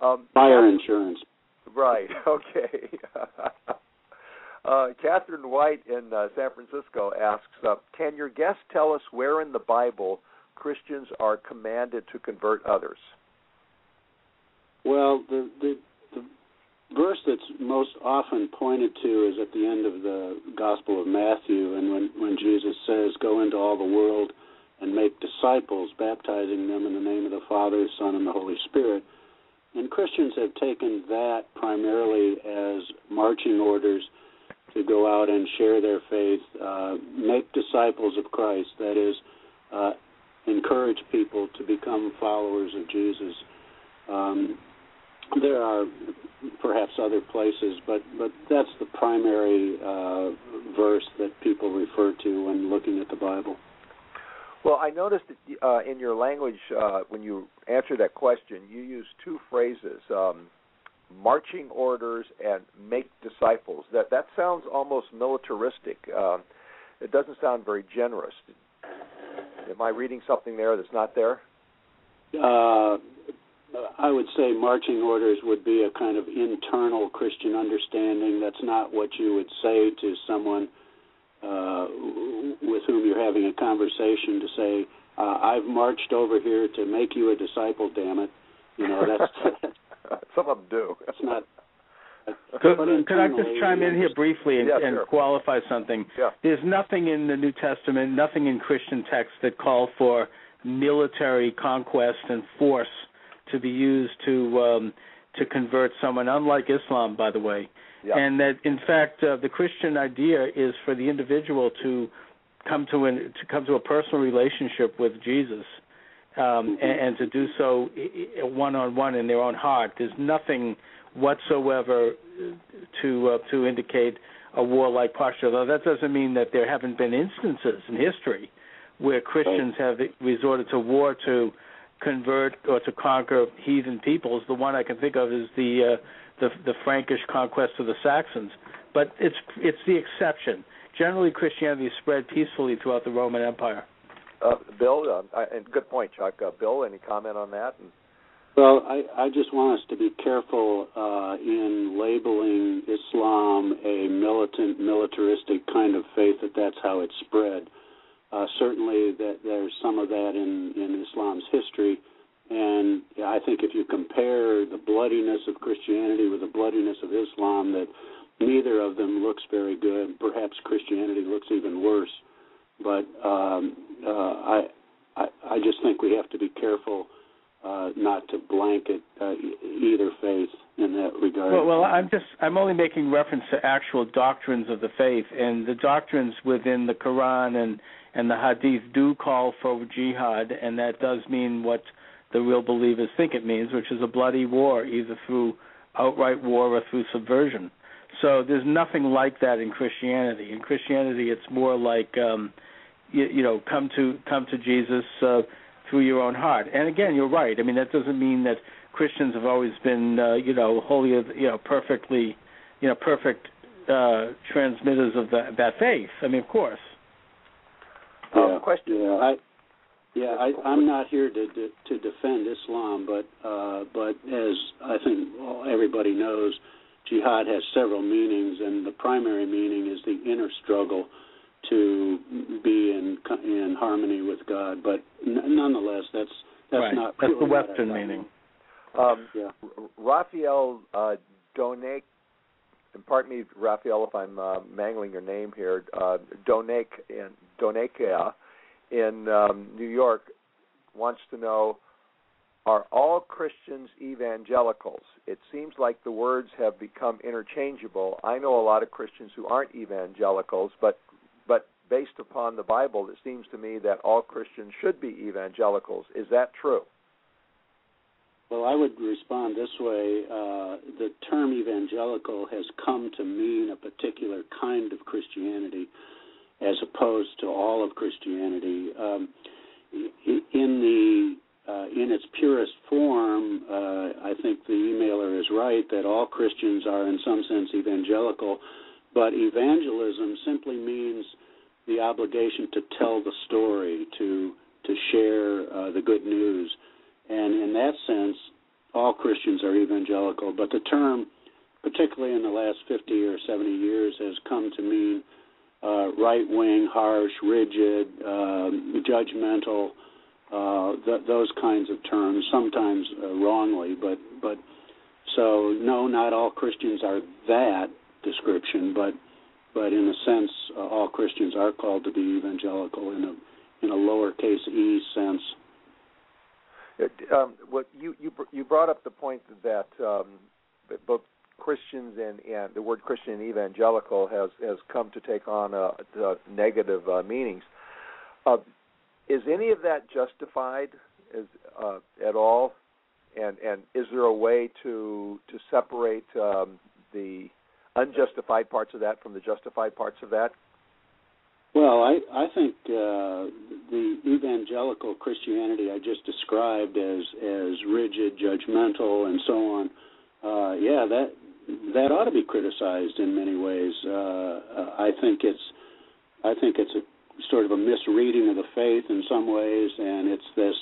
Um, Fire insurance. Right. Okay. uh, Catherine White in uh, San Francisco asks, uh, "Can your guest tell us where in the Bible Christians are commanded to convert others?" Well, the the, the verse that's most often pointed to is at the end of the Gospel of Matthew, and when when Jesus says, "Go into all the world." And make disciples, baptizing them in the name of the Father, Son, and the Holy Spirit and Christians have taken that primarily as marching orders to go out and share their faith, uh, make disciples of Christ, that is, uh, encourage people to become followers of Jesus. Um, there are perhaps other places, but, but that's the primary uh, verse that people refer to when looking at the Bible. Well, I noticed that, uh, in your language uh, when you answer that question, you use two phrases: um, marching orders and make disciples. That that sounds almost militaristic. Uh, it doesn't sound very generous. Am I reading something there that's not there? Uh, I would say marching orders would be a kind of internal Christian understanding. That's not what you would say to someone uh, with whom you're having a conversation to say, uh, "I've marched over here to make you a disciple." Damn it, you know that's. Some of them do. It's not. Could, could I just chime in here briefly and, yeah, and sure. qualify something? Yeah. There's nothing in the New Testament, nothing in Christian texts that call for military conquest and force to be used to um, to convert someone. Unlike Islam, by the way, yeah. and that in fact uh, the Christian idea is for the individual to come to an to come to a personal relationship with Jesus, um, and, and to do so one on one in their own heart. There's nothing whatsoever to uh, to indicate a warlike posture. Though that doesn't mean that there haven't been instances in history where Christians have resorted to war to convert or to conquer heathen peoples. The one I can think of is the uh, the, the Frankish conquest of the Saxons, but it's it's the exception. Generally, Christianity spread peacefully throughout the Roman Empire. Uh, Bill, uh, and good point, Chuck. Uh, Bill, any comment on that? And... Well, I, I just want us to be careful uh, in labeling Islam a militant, militaristic kind of faith. That that's how it spread. Uh, certainly, that there's some of that in in Islam's history and I think if you compare the bloodiness of Christianity with the bloodiness of Islam, that neither of them looks very good. Perhaps Christianity looks even worse. But um, uh, I, I, I just think we have to be careful uh, not to blanket uh, either faith in that regard. Well, well, I'm just I'm only making reference to actual doctrines of the faith, and the doctrines within the Quran and and the Hadith do call for jihad, and that does mean what the real believers think it means, which is a bloody war, either through outright war or through subversion. So there's nothing like that in Christianity. In Christianity, it's more like um, you, you know, come to come to Jesus uh, through your own heart. And again, you're right. I mean, that doesn't mean that Christians have always been, uh, you know, holy, you know, perfectly, you know, perfect uh, transmitters of the, that faith. I mean, of course. Um, question. Yeah, I, yeah, I, I'm not here to, to to defend Islam, but uh, but as I think everybody knows, jihad has several meanings, and the primary meaning is the inner struggle to be in in harmony with God. But n- nonetheless, that's that's right. not that's really the Western meaning. Um, yeah. Raphael uh, Donek, and pardon me, Raphael, if I'm uh, mangling your name here. Uh, Donek and Donekia in um, New York wants to know are all Christians evangelicals? It seems like the words have become interchangeable. I know a lot of Christians who aren't evangelicals, but but based upon the Bible, it seems to me that all Christians should be evangelicals. Is that true? Well, I would respond this way. Uh, the term evangelical has come to mean a particular kind of Christianity as opposed to all of Christianity. Um, in the uh, in its purest form, uh, I think the emailer is right that all Christians are, in some sense, evangelical. But evangelism simply means the obligation to tell the story, to to share uh, the good news, and in that sense, all Christians are evangelical. But the term, particularly in the last 50 or 70 years, has come to mean uh, right wing, harsh, rigid, um, judgmental, uh, th- those kinds of terms, sometimes uh, wrongly, but but so no, not all Christians are that description, but but in a sense, uh, all Christians are called to be evangelical in a in a lowercase e sense. um, what you you you brought up the point that um, both Christians and, and the word Christian and evangelical has has come to take on a, a negative uh, meanings. Uh, is any of that justified is, uh, at all? And and is there a way to to separate um, the unjustified parts of that from the justified parts of that? Well, I I think uh, the evangelical Christianity I just described as as rigid, judgmental, and so on. Uh, yeah, that that ought to be criticized in many ways. Uh, uh, I think it's I think it's a sort of a misreading of the faith in some ways, and it's this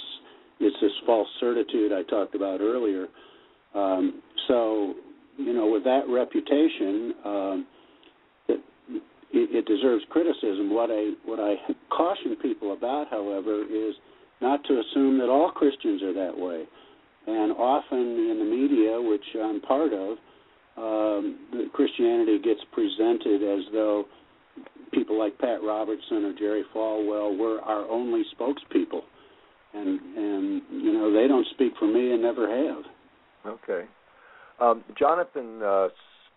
it's this false certitude I talked about earlier. Um, so you know, with that reputation, um, it, it deserves criticism. What I what I caution people about, however, is not to assume that all Christians are that way. And often in the media, which I'm part of, um, Christianity gets presented as though people like Pat Robertson or Jerry Falwell were our only spokespeople, and and you know they don't speak for me and never have. Okay, um, Jonathan uh,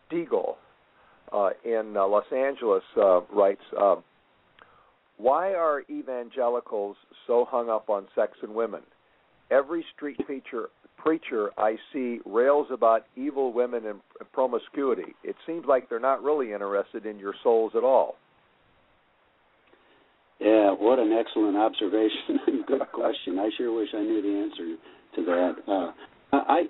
Stiegel uh, in uh, Los Angeles uh, writes. Uh, why are evangelicals so hung up on sex and women? Every street preacher preacher I see rails about evil women and promiscuity. It seems like they're not really interested in your souls at all. Yeah, what an excellent observation. Good question. I sure wish I knew the answer to that. Uh, I,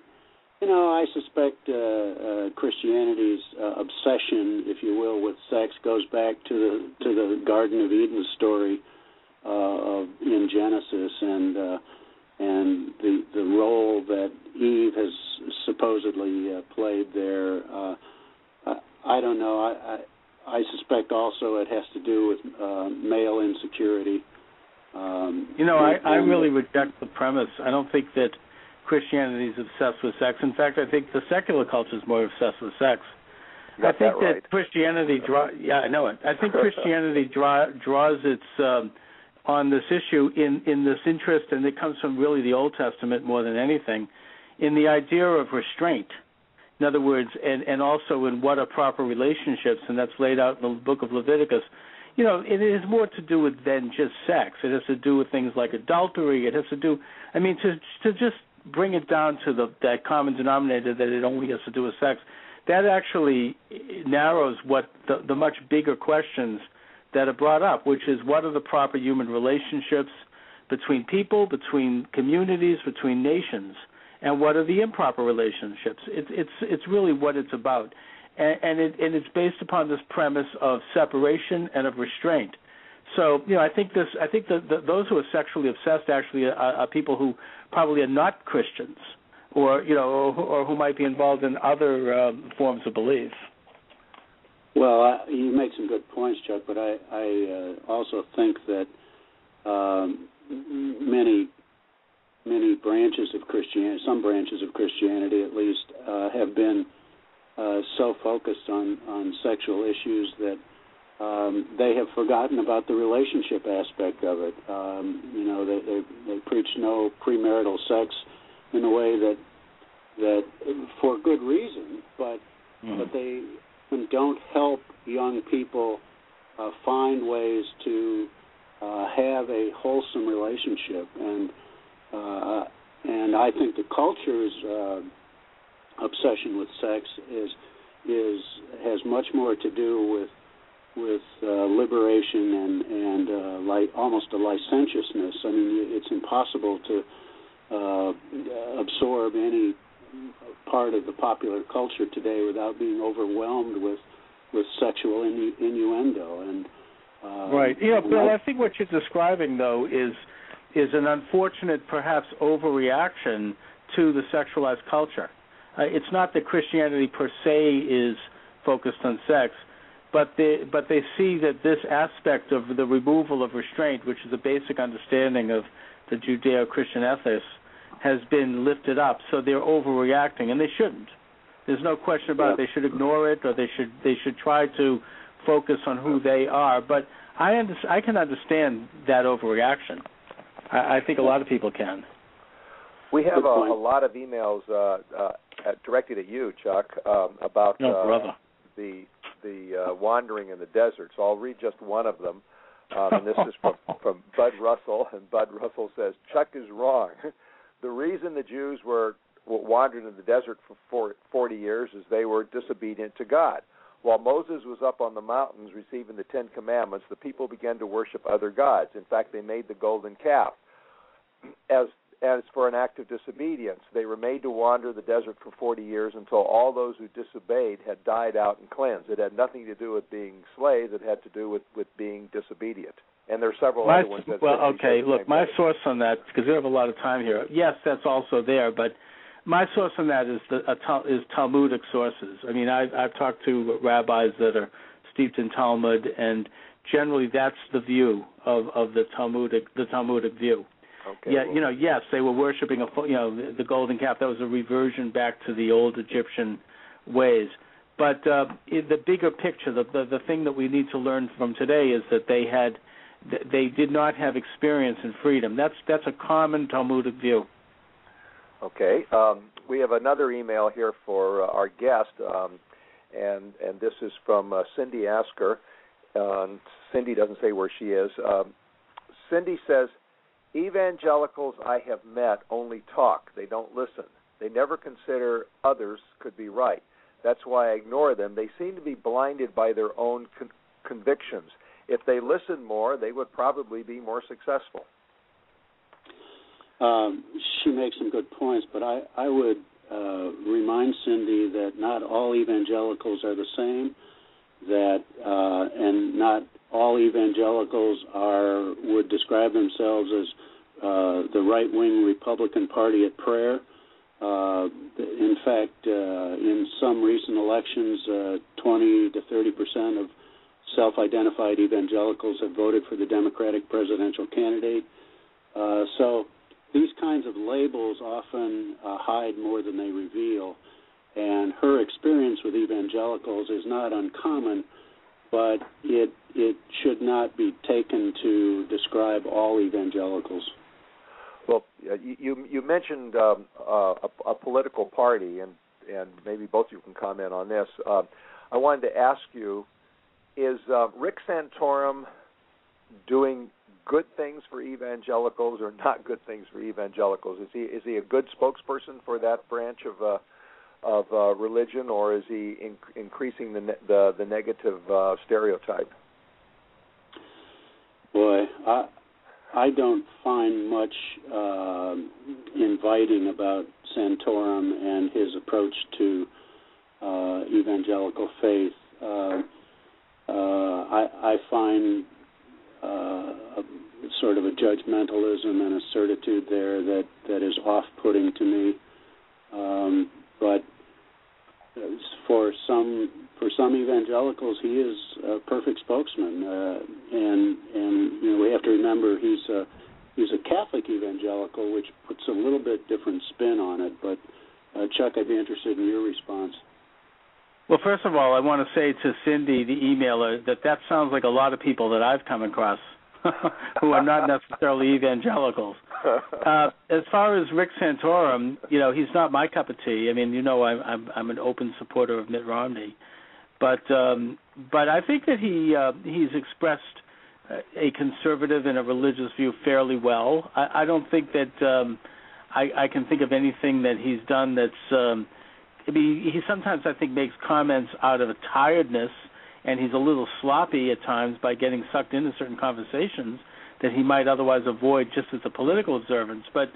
you know, I suspect uh, uh, Christianity's uh, obsession, if you will, with sex goes back to the to the Garden of Eden story uh, of, in Genesis, and uh, and the the role that Eve has supposedly uh, played there. Uh, I don't know. I, I I suspect also it has to do with uh, male insecurity. Um, you know, I, I really reject the premise. I don't think that Christianity is obsessed with sex. In fact, I think the secular culture is more obsessed with sex. I think that, that Christianity draw. Yeah, I know it. I think Christianity draw, draws its um, on this issue in in this interest, and it comes from really the Old Testament more than anything, in the idea of restraint. In other words, and and also in what are proper relationships, and that's laid out in the book of Leviticus. You know, it has more to do with than just sex. It has to do with things like adultery. It has to do, I mean, to to just bring it down to the that common denominator that it only has to do with sex. That actually narrows what the, the much bigger questions that are brought up, which is what are the proper human relationships between people, between communities, between nations, and what are the improper relationships? It's it's it's really what it's about, and, and it and it's based upon this premise of separation and of restraint. So you know, I think this. I think that those who are sexually obsessed actually are, are, people who probably are not Christians, or you know, or, or who might be involved in other um, forms of belief. Well, I, you make some good points, Chuck, but I, I uh, also think that um, many many branches of Christianity, some branches of Christianity at least, uh, have been uh, so focused on on sexual issues that um, they have forgotten about the relationship aspect of it. Um, you know, they, they they preach no premarital sex in a way that that for good reason, but mm. but they don't help young people uh, find ways to uh, have a wholesome relationship, and uh, and I think the culture's uh, obsession with sex is is has much more to do with with uh, liberation and and uh, like almost a licentiousness. I mean, it's impossible to uh, absorb any part of the popular culture today without being overwhelmed with with sexual innu- innuendo and uh, right. Yeah, Bill. I think what you're describing though is is an unfortunate, perhaps overreaction to the sexualized culture. Uh, it's not that Christianity per se is focused on sex, but they but they see that this aspect of the removal of restraint, which is a basic understanding of the Judeo-Christian ethos, has been lifted up. So they're overreacting, and they shouldn't. There's no question about yeah. it. They should ignore it, or they should they should try to focus on who they are. But I under, I can understand that overreaction. I, I think a lot of people can. We have a, a lot of emails uh, uh, directed at you, Chuck, um, about no, uh, brother. the the uh, wandering in the desert. So I'll read just one of them, um, and this is from from Bud Russell. And Bud Russell says Chuck is wrong. the reason the Jews were wandered in the desert for 40 years is they were disobedient to God. While Moses was up on the mountains receiving the Ten Commandments, the people began to worship other gods. In fact, they made the golden calf. As as for an act of disobedience. They were made to wander the desert for 40 years until all those who disobeyed had died out and cleansed. It had nothing to do with being slaves, it had to do with, with being disobedient. And there are several my, other ones that Well, okay, look, my way. source on that, because we have a lot of time here, yes, that's also there, but my source on that is the is Talmudic sources. I mean, I've, I've talked to rabbis that are steeped in Talmud, and generally that's the view of, of the Talmudic the Talmudic view. Okay. Yeah, well, you know, yes, they were worshiping a you know the golden calf. That was a reversion back to the old Egyptian ways. But uh, the bigger picture, the, the the thing that we need to learn from today is that they had they did not have experience in freedom. That's that's a common Talmudic view. Okay. Um, we have another email here for uh, our guest, um, and and this is from uh, Cindy Asker. Uh, Cindy doesn't say where she is. Um, Cindy says, Evangelicals I have met only talk, they don't listen. They never consider others could be right. That's why I ignore them. They seem to be blinded by their own con- convictions. If they listened more, they would probably be more successful. Um, she makes some good points, but I, I would uh, remind Cindy that not all evangelicals are the same, that uh, and not all evangelicals are would describe themselves as uh, the right wing Republican Party at prayer. Uh, in fact, uh, in some recent elections, uh, 20 to 30 percent of self-identified evangelicals have voted for the Democratic presidential candidate. Uh, so these kinds of labels often uh, hide more than they reveal. And her experience with evangelicals is not uncommon but it it should not be taken to describe all evangelicals. Well, you you mentioned um, uh, a, a, political party, and and maybe both of you can comment on this. Uh, I wanted to ask you: Is uh, Rick Santorum doing good things for evangelicals, or not good things for evangelicals? Is he is he a good spokesperson for that branch of uh, of uh, religion, or is he in- increasing the, ne- the the negative uh, stereotype? Boy, I I don't find much uh, inviting about Santorum and his approach to uh, evangelical faith. Uh, uh I, I find uh, a, sort of a judgmentalism and a certitude there that that is off-putting to me. Um, but for some for some evangelicals, he is a perfect spokesman, uh, and and you know we have to remember he's a he's a Catholic evangelical, which puts a little bit different spin on it. But uh, Chuck, I'd be interested in your response. Well, first of all, I want to say to Cindy, the emailer, that that sounds like a lot of people that I've come across who are not necessarily evangelicals. Uh, as far as Rick Santorum, you know, he's not my cup of tea. I mean, you know, I'm I'm, I'm an open supporter of Mitt Romney, but um, but I think that he uh, he's expressed a conservative and a religious view fairly well. I, I don't think that um, I, I can think of anything that he's done that's. Um, I mean, he sometimes I think makes comments out of a tiredness, and he's a little sloppy at times by getting sucked into certain conversations that he might otherwise avoid just as a political observance. But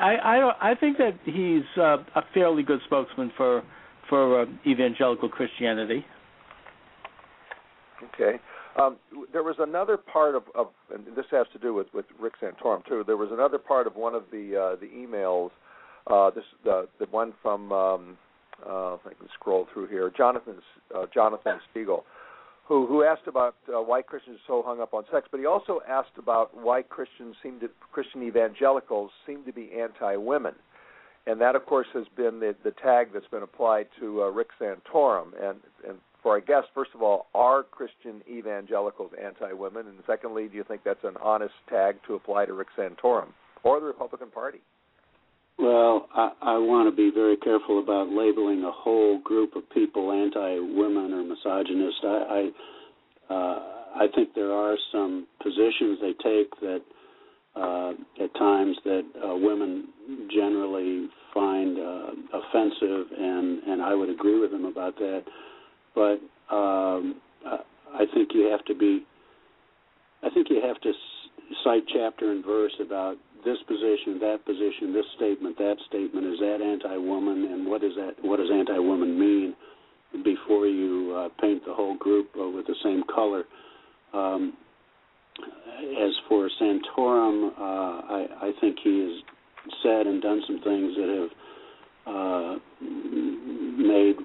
I I, I think that he's uh, a fairly good spokesman for for uh, evangelical Christianity. Okay. Um, there was another part of, of, and this has to do with, with Rick Santorum too. There was another part of one of the uh, the emails. Uh, this the the one from um, uh, I can scroll through here. Jonathan uh, Jonathan Spiegel, who who asked about uh, why Christians are so hung up on sex, but he also asked about why Christians seem to Christian evangelicals seem to be anti-women, and that of course has been the the tag that's been applied to uh, Rick Santorum, and and for our guest, first of all, are Christian evangelicals anti-women, and secondly, do you think that's an honest tag to apply to Rick Santorum or the Republican Party? Well, I, I want to be very careful about labeling a whole group of people anti-women or misogynist. I, I, uh, I think there are some positions they take that, uh, at times, that uh, women generally find uh, offensive, and and I would agree with them about that but um, I think you have to be. I think you have to cite chapter and verse about this position, that position, this statement, that statement. Is that anti-woman, and what does that what does anti-woman mean? Before you uh, paint the whole group uh, with the same color. Um, as for Santorum, uh, I, I think he has said and done some things that have uh, made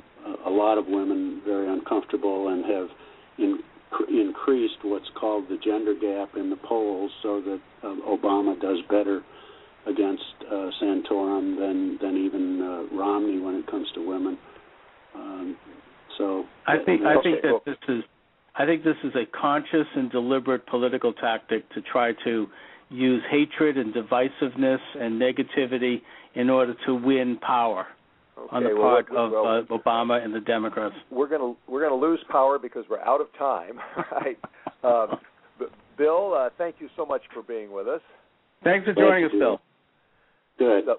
a lot of women very uncomfortable and have in, increased what's called the gender gap in the polls, so that uh, Obama does better against uh, Santorum than than even uh, Romney when it comes to women. Um, so I think I think that this is I think this is a conscious and deliberate political tactic to try to use hatred and divisiveness and negativity in order to win power okay, on the well, part well, of well, uh, Obama and the Democrats. We're gonna we're gonna lose power because we're out of time, right? Um, but Bill, uh, thank you so much for being with us. Thanks for joining us, Bill. Good. So,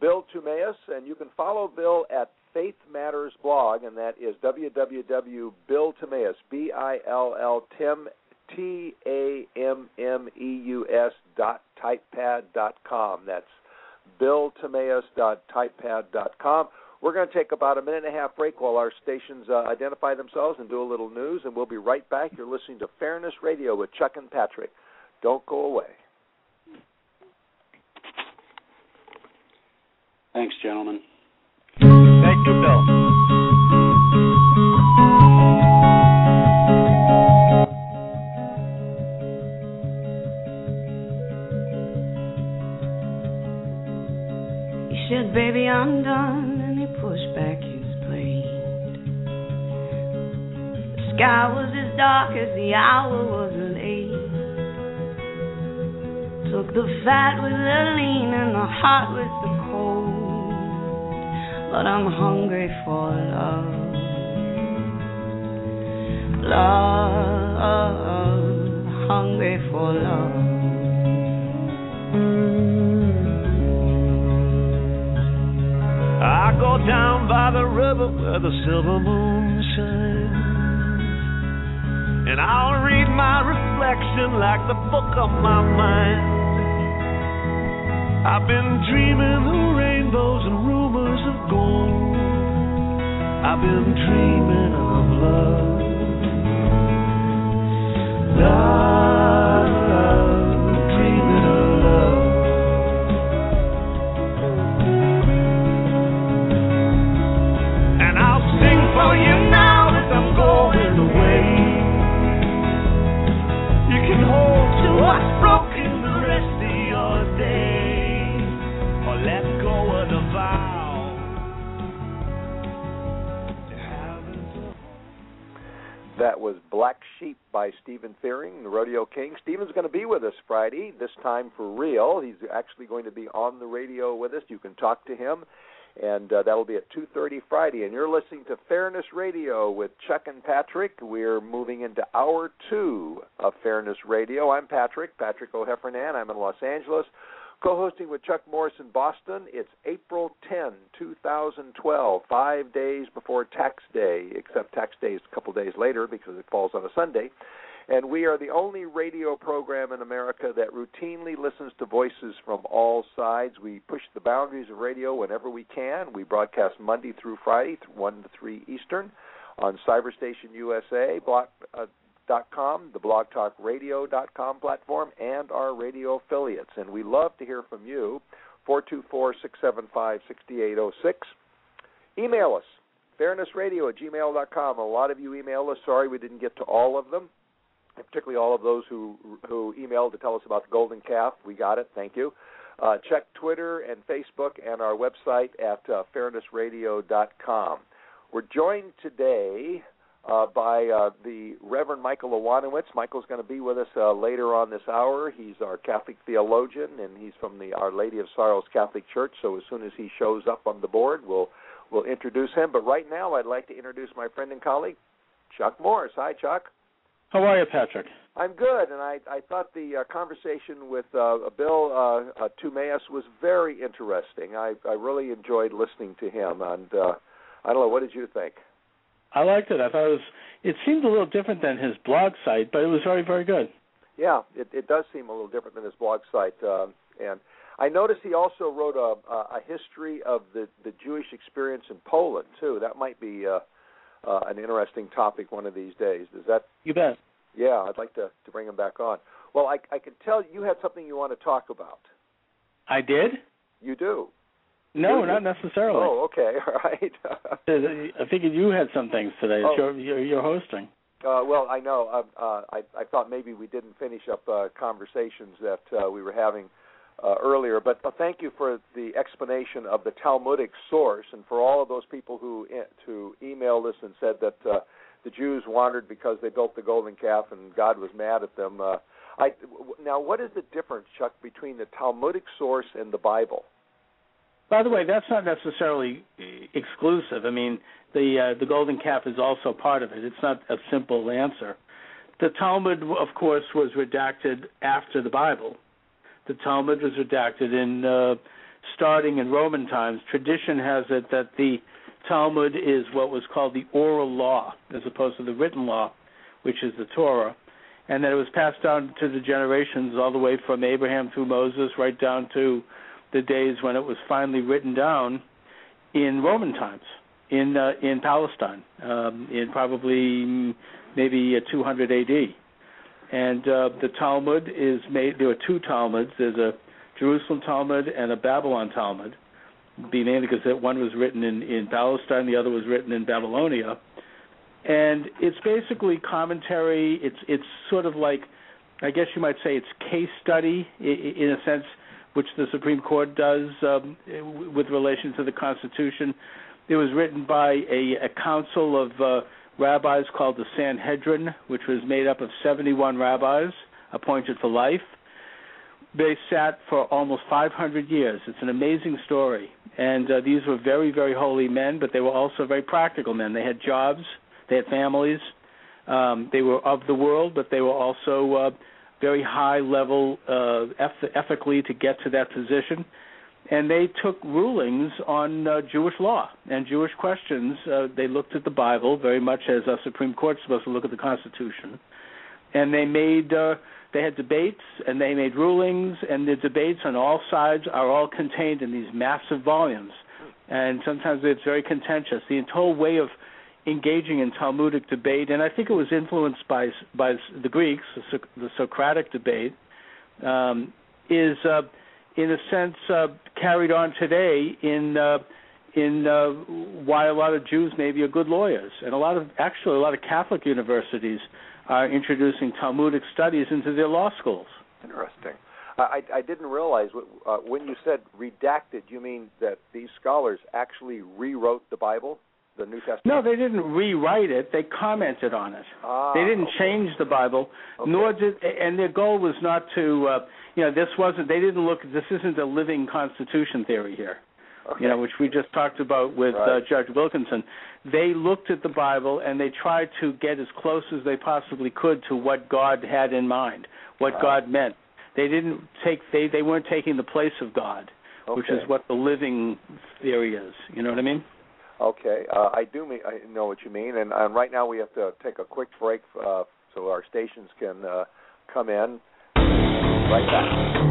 Bill Tammeus, and you can follow Bill at Faith Matters blog, and that is www.billtammeus, B-I-L-L Tim T A M M E U S dot typepad dot com. That's billtammeus.typepad.com. We're going to take about a minute and a half break while our stations uh, identify themselves and do a little news, and we'll be right back. You're listening to Fairness Radio with Chuck and Patrick. Don't go away. Thanks, gentlemen. Thank you, Bill. Baby, I'm done, and he pushed back his plate. The sky was as dark as the hour was late. Took the fat with the lean and the hot with the cold. But I'm hungry for love. Love, hungry for love. I go down by the river where the silver moon shines. And I'll read my reflection like the book of my mind. I've been dreaming of rainbows and rumors of gold. I've been dreaming of love. Love, That was Black Sheep by Stephen Fearing, the Rodeo King. Stephen's going to be with us Friday, this time for real. He's actually going to be on the radio with us. You can talk to him. and uh, that'll be at 2:30 Friday. And you're listening to Fairness Radio with Chuck and Patrick. We're moving into hour two of Fairness Radio. I'm Patrick, Patrick O'Heffernan. I'm in Los Angeles, co-hosting with Chuck Morse in Boston. It's April 10, 2012, five days before Tax Day, except Tax Day is a couple days later because it falls on a Sunday. And we are the only radio program in America that routinely listens to voices from all sides. We push the boundaries of radio whenever we can. We broadcast Monday through Friday, 1 to 3 Eastern, on Cyberstation USA, block, uh, the blogtalkradio.com platform, and our radio affiliates. And we love to hear from you. 424-675-6806. Email us, fairnessradio at gmail.com. A lot of you email us. Sorry we didn't get to all of them particularly all of those who who emailed to tell us about the golden calf. We got it. Thank you. Uh, check Twitter and Facebook and our website at uh, fairnessradio.com. We're joined today uh, by uh, the Reverend Michael Iwanowicz. Michael's going to be with us uh, later on this hour. He's our Catholic theologian, and he's from the Our Lady of Sorrows Catholic Church. So as soon as he shows up on the board, we'll we'll introduce him. But right now, I'd like to introduce my friend and colleague, Chuck Morse. Hi, Chuck. How are you, Patrick? I'm good, and I I thought the uh, conversation with uh, Bill uh, uh, Tammeus was very interesting. I I really enjoyed listening to him, and uh, I don't know what did you think. I liked it. I thought it was. It seemed a little different than his blog site, but it was very very good. Yeah, it it does seem a little different than his blog site, uh, and I noticed he also wrote a a history of the the Jewish experience in Poland too. That might be. Uh, uh, an interesting topic one of these days. Does that? You bet. Yeah, I'd like to to bring him back on. Well, I I can tell you had something you want to talk about. I did. You do. No, not necessarily. Oh, okay, all right. I figured you had some things today. Oh. You're, you're, you're hosting. Uh, well, I know. Uh, uh, I I thought maybe we didn't finish up uh, conversations that uh, we were having uh, earlier, but uh, thank you for the explanation of the Talmudic source, and for all of those people who to emailed us and said that uh, the Jews wandered because they built the golden calf and God was mad at them. Uh, I, now, what is the difference, Chuck, between the Talmudic source and the Bible? By the way, that's not necessarily exclusive. I mean, the uh, the golden calf is also part of it. It's not a simple answer. The Talmud, of course, was redacted after the Bible. The Talmud was redacted in uh, starting in Roman times. Tradition has it that the Talmud is what was called the oral law, as opposed to the written law, which is the Torah, and that it was passed down to the generations all the way from Abraham through Moses, right down to the days when it was finally written down in Roman times in uh, in Palestine, um, in probably maybe uh, 200 AD. And uh, the Talmud is made. There are two Talmuds. There's a Jerusalem Talmud and a Babylon Talmud. Be named because that one was written in in Palestine, the other was written in Babylonia. And it's basically commentary. It's it's sort of like, I guess you might say, it's case study in a sense, which the Supreme Court does um, with relation to the Constitution. It was written by a, a council of uh, rabbis called the Sanhedrin, which was made up of 71 rabbis appointed for life. They sat for almost 500 years. It's an amazing story. And uh, these were very, very holy men, but they were also very practical men. They had jobs, they had families, um, they were of the world, but they were also uh, very high level uh, eth- ethically to get to that position and they took rulings on uh, Jewish law and Jewish questions. Uh, they looked at the Bible very much as a Supreme Court's supposed to look at the Constitution, and they made uh, they had debates and they made rulings, and the debates on all sides are all contained in these massive volumes, and sometimes it's very contentious. The entire way of engaging in Talmudic debate, and I think it was influenced by by the Greeks, the, the Socratic debate, um, is uh, in a sense, uh, carried on today in uh, in uh, why a lot of Jews maybe are good lawyers, and a lot of actually a lot of Catholic universities are introducing Talmudic studies into their law schools. Interesting. I, I didn't realize uh, when you said redacted. You mean that these scholars actually rewrote the Bible, the New Testament? No, they didn't rewrite it. They commented on it. Ah, they didn't okay. change the Bible, Okay. nor did. And their goal was not to. Uh, you know, this wasn't. They didn't look. This isn't a living Constitution theory here. Okay. you know, which we just talked about with uh, Judge Wilkinson. They looked at the Bible and they tried to get as close as they possibly could to what God had in mind, what Wow. God meant. They didn't take they they weren't taking the place of God, which is what the living theory is. You know what I mean? Okay, uh, I do mean I know what you mean, and, and right now we have to take a quick break uh, so our stations can uh, come in. Right back.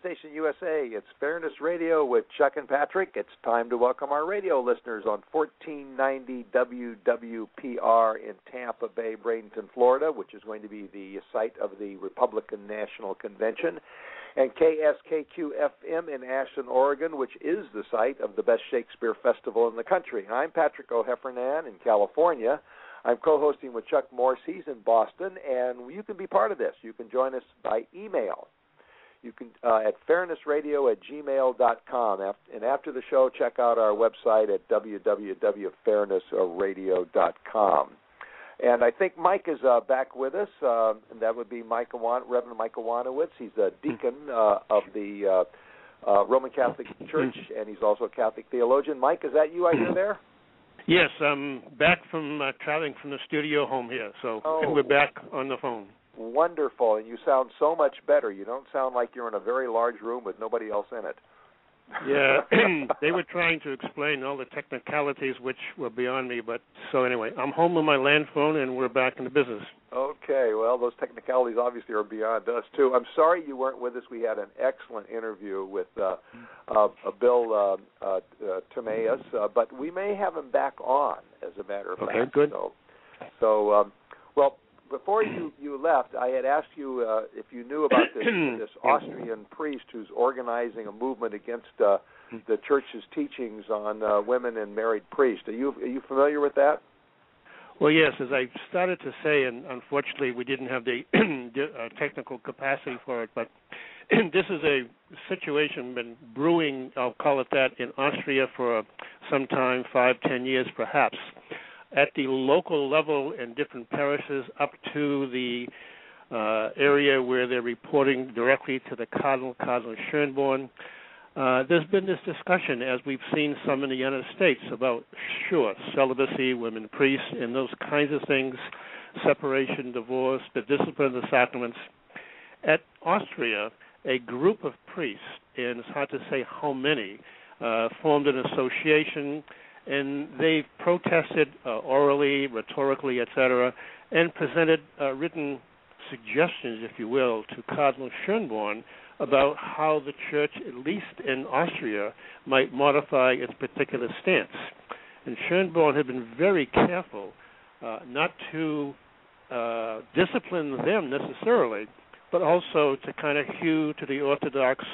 From Cyberstation USA. It's Fairness Radio with Chuck and Patrick. It's time to welcome our radio listeners on 1490 WWPR in Tampa Bay, Bradenton, Florida, which is going to be the site of the Republican National Convention, and KSKQ FM in Ashland, Oregon, which is the site of the best Shakespeare festival in the country. I'm Patrick O'Heffernan in California. I'm co-hosting with Chuck Morse. He's in Boston, and you can be part of this. You can join us by email. You can uh, at fairnessradio at gmail.com. Af- And after the show, check out our website at www.fairnessradio.com. And I think Mike is uh, back with us, uh, and that would be Mike Iwan- Reverend Mike Iwanowicz. He's a deacon uh, of the uh, uh, Roman Catholic Church, and he's also a Catholic theologian. Mike, is that you I hear there? Yes, I'm back from uh, traveling from the studio home here, so Oh. we're back on the phone. Wonderful, and you sound so much better. You don't sound like you're in a very large room with nobody else in it. Yeah, they were trying to explain all the technicalities which were beyond me, but so anyway, I'm home with my land phone and we're back in the business. Okay, well, those technicalities obviously are beyond us too. I'm sorry you weren't with us. We had an excellent interview with uh, uh, Bill uh, uh, uh, Tammeus, uh, but we may have him back on, as a matter of Okay, fact. good. So, so um, well, before you you left, I had asked you uh, if you knew about this this Austrian priest who's organizing a movement against uh, the church's teachings on uh, women and married priests. Are you are you familiar with that? Well, yes, as I started to say, and unfortunately we didn't have the uh, technical capacity for it, but this is a situation been brewing, I'll call it that, in Austria for some time, five, ten years perhaps, at the local level in different parishes up to the uh, area where they're reporting directly to the Cardinal, Cardinal Schönborn. Uh, there's been this discussion, as we've seen some in the United States, about sure celibacy, women priests, and those kinds of things, separation, divorce, the discipline of the sacraments. At Austria, a group of priests, and it's hard to say how many, uh, formed an association, and they've protested uh, orally, rhetorically, etc., and presented uh, written suggestions, if you will, to Cardinal Schönborn about how the church, at least in Austria, might modify its particular stance. And Schönborn had been very careful uh, not to uh, discipline them necessarily, but also to kind of hew to the Orthodox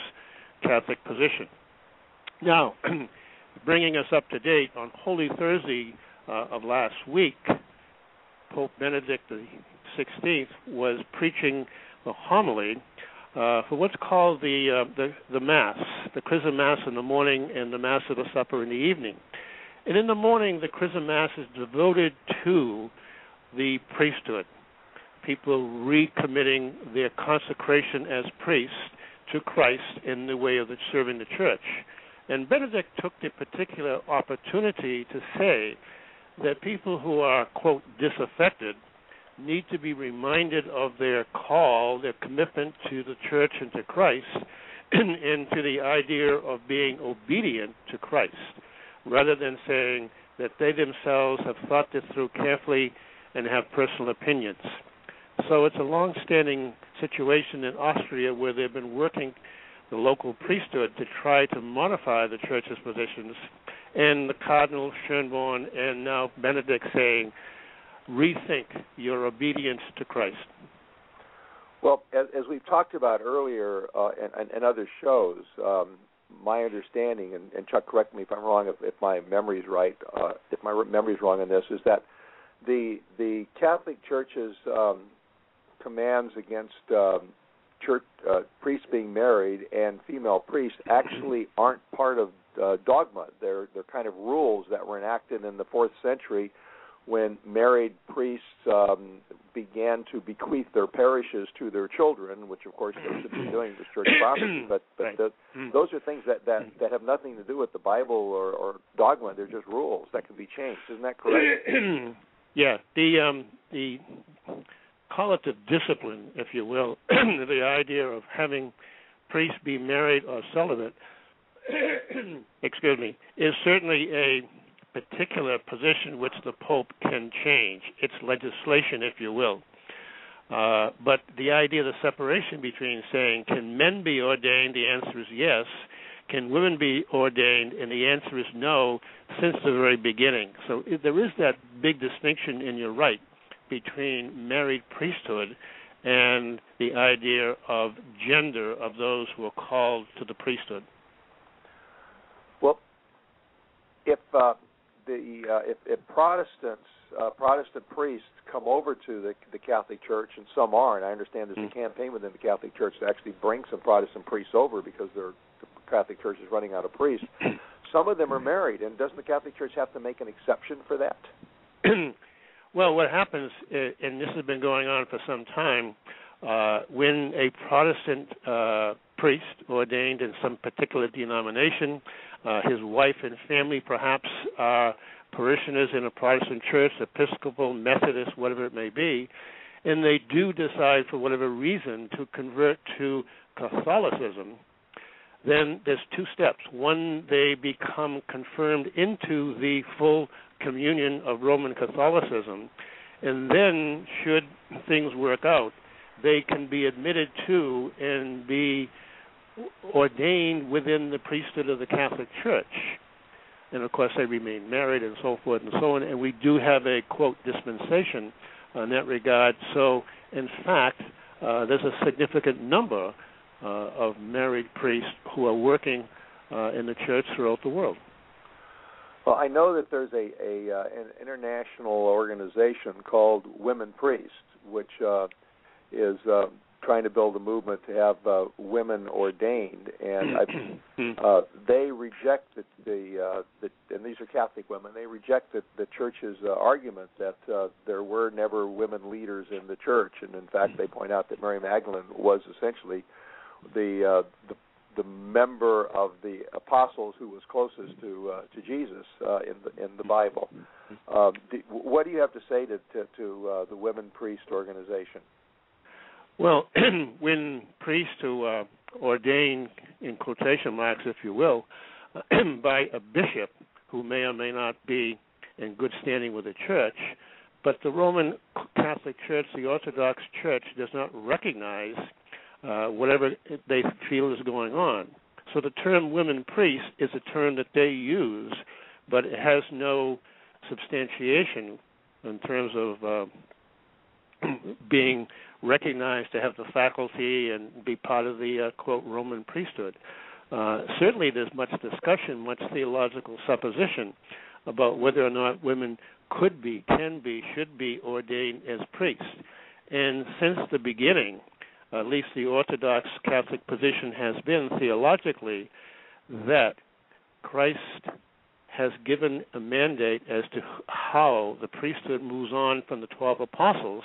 Catholic position. Now, bringing us up to date, on Holy Thursday uh, of last week, Pope Benedict XVI was preaching a homily uh, for what's called the, uh, the the Mass, the Chrism Mass in the morning and the Mass of the Supper in the evening. And in the morning, the Chrism Mass is devoted to the priesthood, people recommitting their consecration as priests to Christ in the way of the, serving the church. And Benedict took the particular opportunity to say that people who are, quote, disaffected need to be reminded of their call, their commitment to the church and to Christ, and, and to the idea of being obedient to Christ, rather than saying that they themselves have thought this through carefully and have personal opinions. So it's a long standing situation in Austria where they've been working the local priesthood to try to modify the church's positions and the Cardinal Schönborn and now Benedict saying, rethink your obedience to Christ. Well, as, as we've talked about earlier uh, in, in, in other shows, um, my understanding, and, and, Chuck, correct me if I'm wrong, if, if my memory's right, uh, if my memory's wrong on this, is that the the Catholic Church's um, commands against um, church uh, priests being married and female priests actually aren't part of uh, dogma. They're they're kind of rules that were enacted in the fourth century when married priests um, began to bequeath their parishes to their children, which of course they should be doing as church property. But but right. the, Mm. those are things that, that that have nothing to do with the Bible or, or dogma. They're just rules that can be changed. Isn't that correct? yeah, the um, the call it the discipline, if you will, the idea of having priests be married or celibate. excuse me, is certainly a particular position which the Pope can change. It's legislation, if you will. Uh, but the idea of the separation between saying, can men be ordained? The answer is yes. Can women be ordained? And the answer is no, since the very beginning. So there is that big distinction, and you're right, between married priesthood and the idea of gender of those who are called to the priesthood. Well, if uh, the uh, if, if Protestants, uh, Protestant priests come over to the the Catholic Church, and some are, and I understand there's Mm. a campaign within the Catholic Church to actually bring some Protestant priests over because the Catholic Church is running out of priests. Some of them are married, and doesn't the Catholic Church have to make an exception for that? well, what happens, and this has been going on for some time, uh, when a Protestant uh, priest ordained in some particular denomination, uh, his wife and family perhaps are parishioners in a Protestant church, Episcopal, Methodist, whatever it may be, and they do decide for whatever reason to convert to Catholicism, then there's two steps. One, they become confirmed into the full communion of Roman Catholicism, and then, should things work out, they can be admitted to and be ordained within the priesthood of the Catholic Church. And of course, they remain married and so forth and so on. And we do have a quote dispensation in that regard. So, in fact, uh, there's a significant number uh, of married priests who are working uh, in the church throughout the world. Well, I know that there's a, a uh, an international organization called Women Priests, which uh, is uh, trying to build a movement to have uh, women ordained, and I, uh, they reject the, the, uh, the and these are Catholic women. They reject the, the church's uh, argument that uh, there were never women leaders in the church, and in fact, they point out that Mary Magdalene was essentially the uh, the the member of the apostles who was closest to uh, to Jesus uh, in the in the Bible. Um, do, what do you have to say to to, to uh, the women priest organization? Well, when priests who uh, ordain, in quotation marks, if you will, by a bishop who may or may not be in good standing with the church, but the Roman Catholic Church, the Orthodox Church, does not recognize uh, whatever they feel is going on. So the term women priest is a term that they use, but it has no substantiation in terms of uh, being recognized to have the faculty and be part of the uh, quote Roman priesthood. Uh, certainly, there's much discussion, much theological supposition about whether or not women could be, can be, should be ordained as priests. And since the beginning, at least the Orthodox Catholic position has been theologically that Christ has given a mandate as to how the priesthood moves on from the 12 apostles,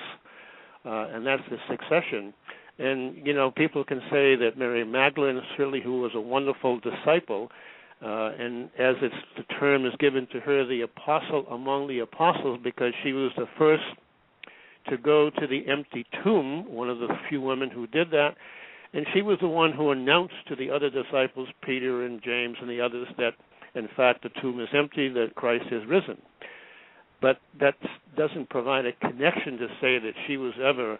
uh, and that's the succession. And, you know, people can say that Mary Magdalene, certainly, who was a wonderful disciple, uh, and as it's, the term is given to her, the apostle among the apostles, because she was the first to go to the empty tomb, one of the few women who did that, and she was the one who announced to the other disciples, Peter and James and the others, that in fact the tomb is empty, that Christ is risen. But that doesn't provide a connection to say that she was ever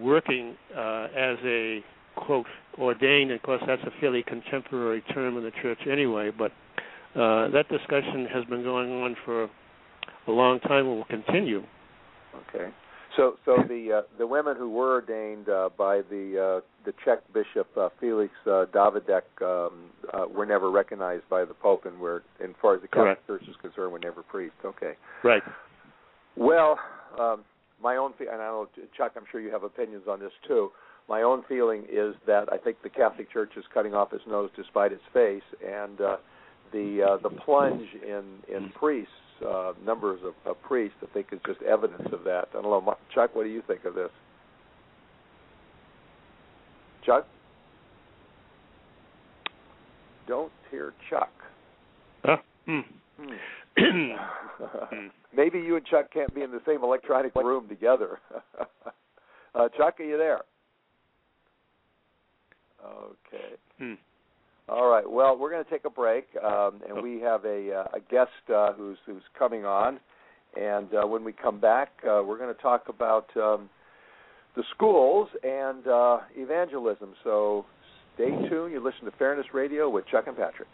working uh, as a quote ordained. Of course, that's a fairly contemporary term in the church anyway. But uh, that discussion has been going on for a long time and will continue. Okay. So, so the uh, the women who were ordained uh, by the uh, the Czech bishop uh, Felix uh, Davidek um, uh, were never recognized by the Pope, and were, as far as the Catholic Correct. Church is concerned, were never priests. Okay. Right. Well, um, my own fe- and I know Chuck, I'm sure you have opinions on this too. My own feeling is that I think the Catholic Church is cutting off its nose to spite its face, and uh, the uh, the plunge in in priests, uh, numbers of, of priests, I think is just evidence of that. I don't know, Chuck, what do you think of this? Chuck, don't hear Chuck. Huh? Hmm. Hmm. Maybe you and Chuck can't be in the same electronic room together. uh, Chuck, are you there? Okay. Hmm. All right. Well, we're going to take a break, um, and we have a, uh, a guest uh, who's who's coming on. And uh, when we come back, uh, we're going to talk about um, the schools and uh, evangelism. So stay tuned. You listen to Fairness Radio with Chuck and Patrick.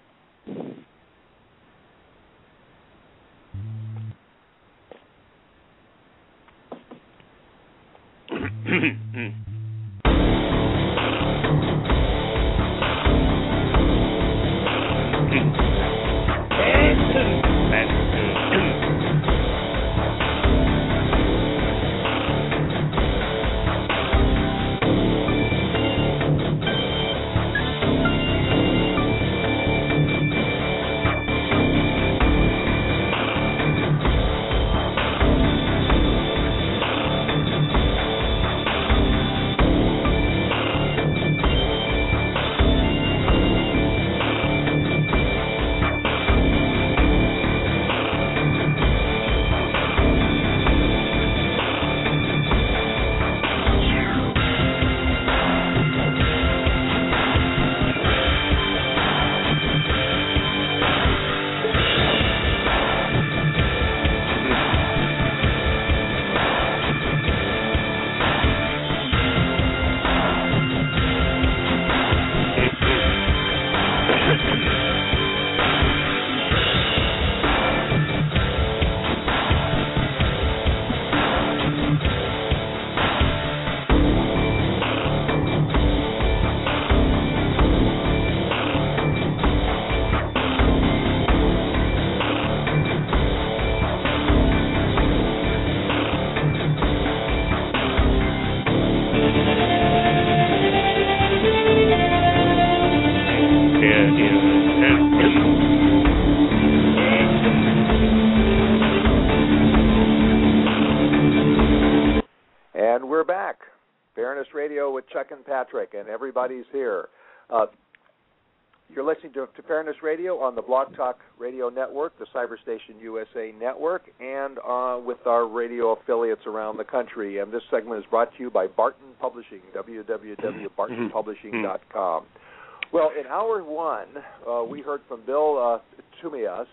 Patrick, and everybody's here. Uh, you're listening to, to Fairness Radio on the Blog Talk Radio Network, the Cyberstation USA Network, and uh, with our radio affiliates around the country. And this segment is brought to you by Barton Publishing, www.bartonpublishing.com. Well, in hour one, uh, we heard from Bill uh, Tammeus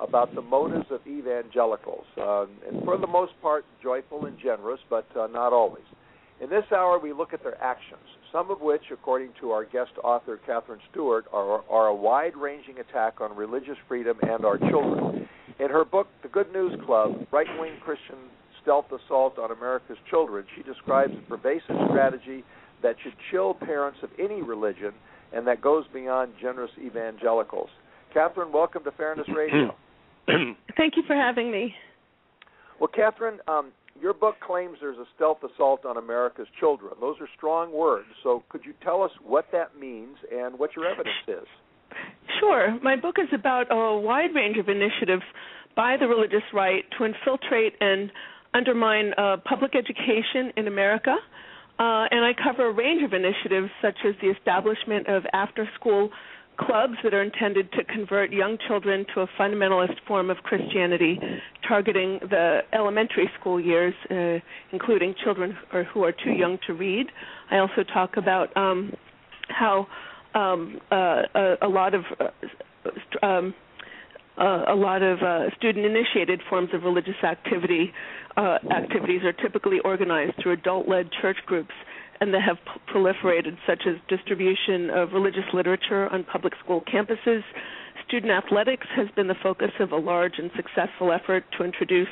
about the motives of evangelicals, um, and for the most part, joyful and generous, but uh, not always. In this hour, we look at their actions, some of which, according to our guest author Katherine Stewart, are, are a wide-ranging attack on religious freedom and our children. In her book, The Good News Club: Right-Wing Christian Stealth Assault on America's Children, she describes a pervasive strategy that should chill parents of any religion and that goes beyond generous evangelicals. Katherine, welcome to Fairness Radio. Thank you for having me. Well, Katherine, um, your book claims there's a stealth assault on America's children. Those are strong words. So, could you tell us what that means and what your evidence is? Sure. My book is about a wide range of initiatives by the religious right to infiltrate and undermine uh, public education in America. Uh, and I cover a range of initiatives such as the establishment of after school clubs that are intended to convert young children to a fundamentalist form of Christianity, targeting the elementary school years, uh, including children who are, who are too young to read. I also talk about um, how um, uh, a, a lot of uh, um, uh, a lot of uh, student-initiated forms of religious activity uh, activities are typically organized through adult-led church groups, and that have proliferated, such as distribution of religious literature on public school campuses, student athletics has been the focus of a large and successful effort to introduce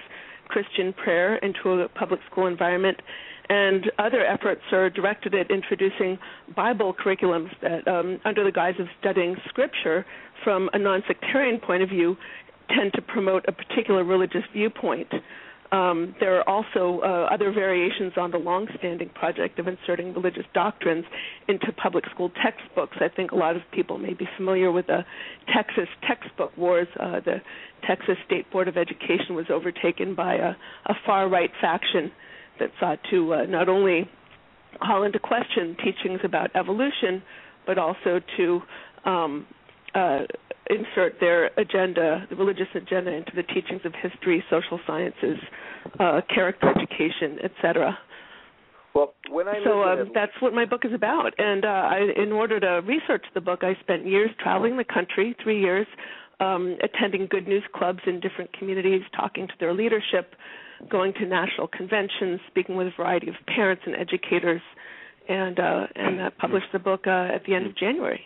Christian prayer into a public school environment, and other efforts are directed at introducing Bible curriculums that, um, under the guise of studying Scripture from a non-sectarian point of view, tend to promote a particular religious viewpoint. Um, there are also uh, other variations on the long-standing project of inserting religious doctrines into public school textbooks. I think a lot of people may be familiar with the Texas textbook wars. Uh, the Texas State Board of Education was overtaken by a, a far-right faction that sought to uh, not only call into question teachings about evolution, but also to um, uh, insert their agenda, the religious agenda, into the teachings of history, social sciences, uh, character education, etc. Well, when I so uh, that's what my book is about. And uh, I, in order to research the book, I spent years traveling the country, three years, um, attending good news clubs in different communities, talking to their leadership, going to national conventions, speaking with a variety of parents and educators, and uh, and uh, published the book uh, at the end of January.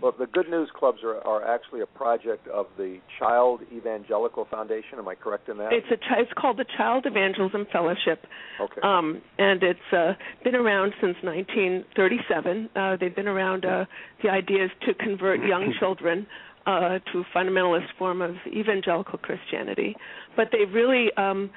Well, the Good News Clubs are, are actually a project of the Child Evangelical Foundation. Am I correct in that? It's a it's called the Child Evangelism Fellowship. Okay. Um, and it's uh, been around since 1937. Uh, they've been around. Uh, the idea is to convert young children uh, to a fundamentalist form of evangelical Christianity, but they've really um,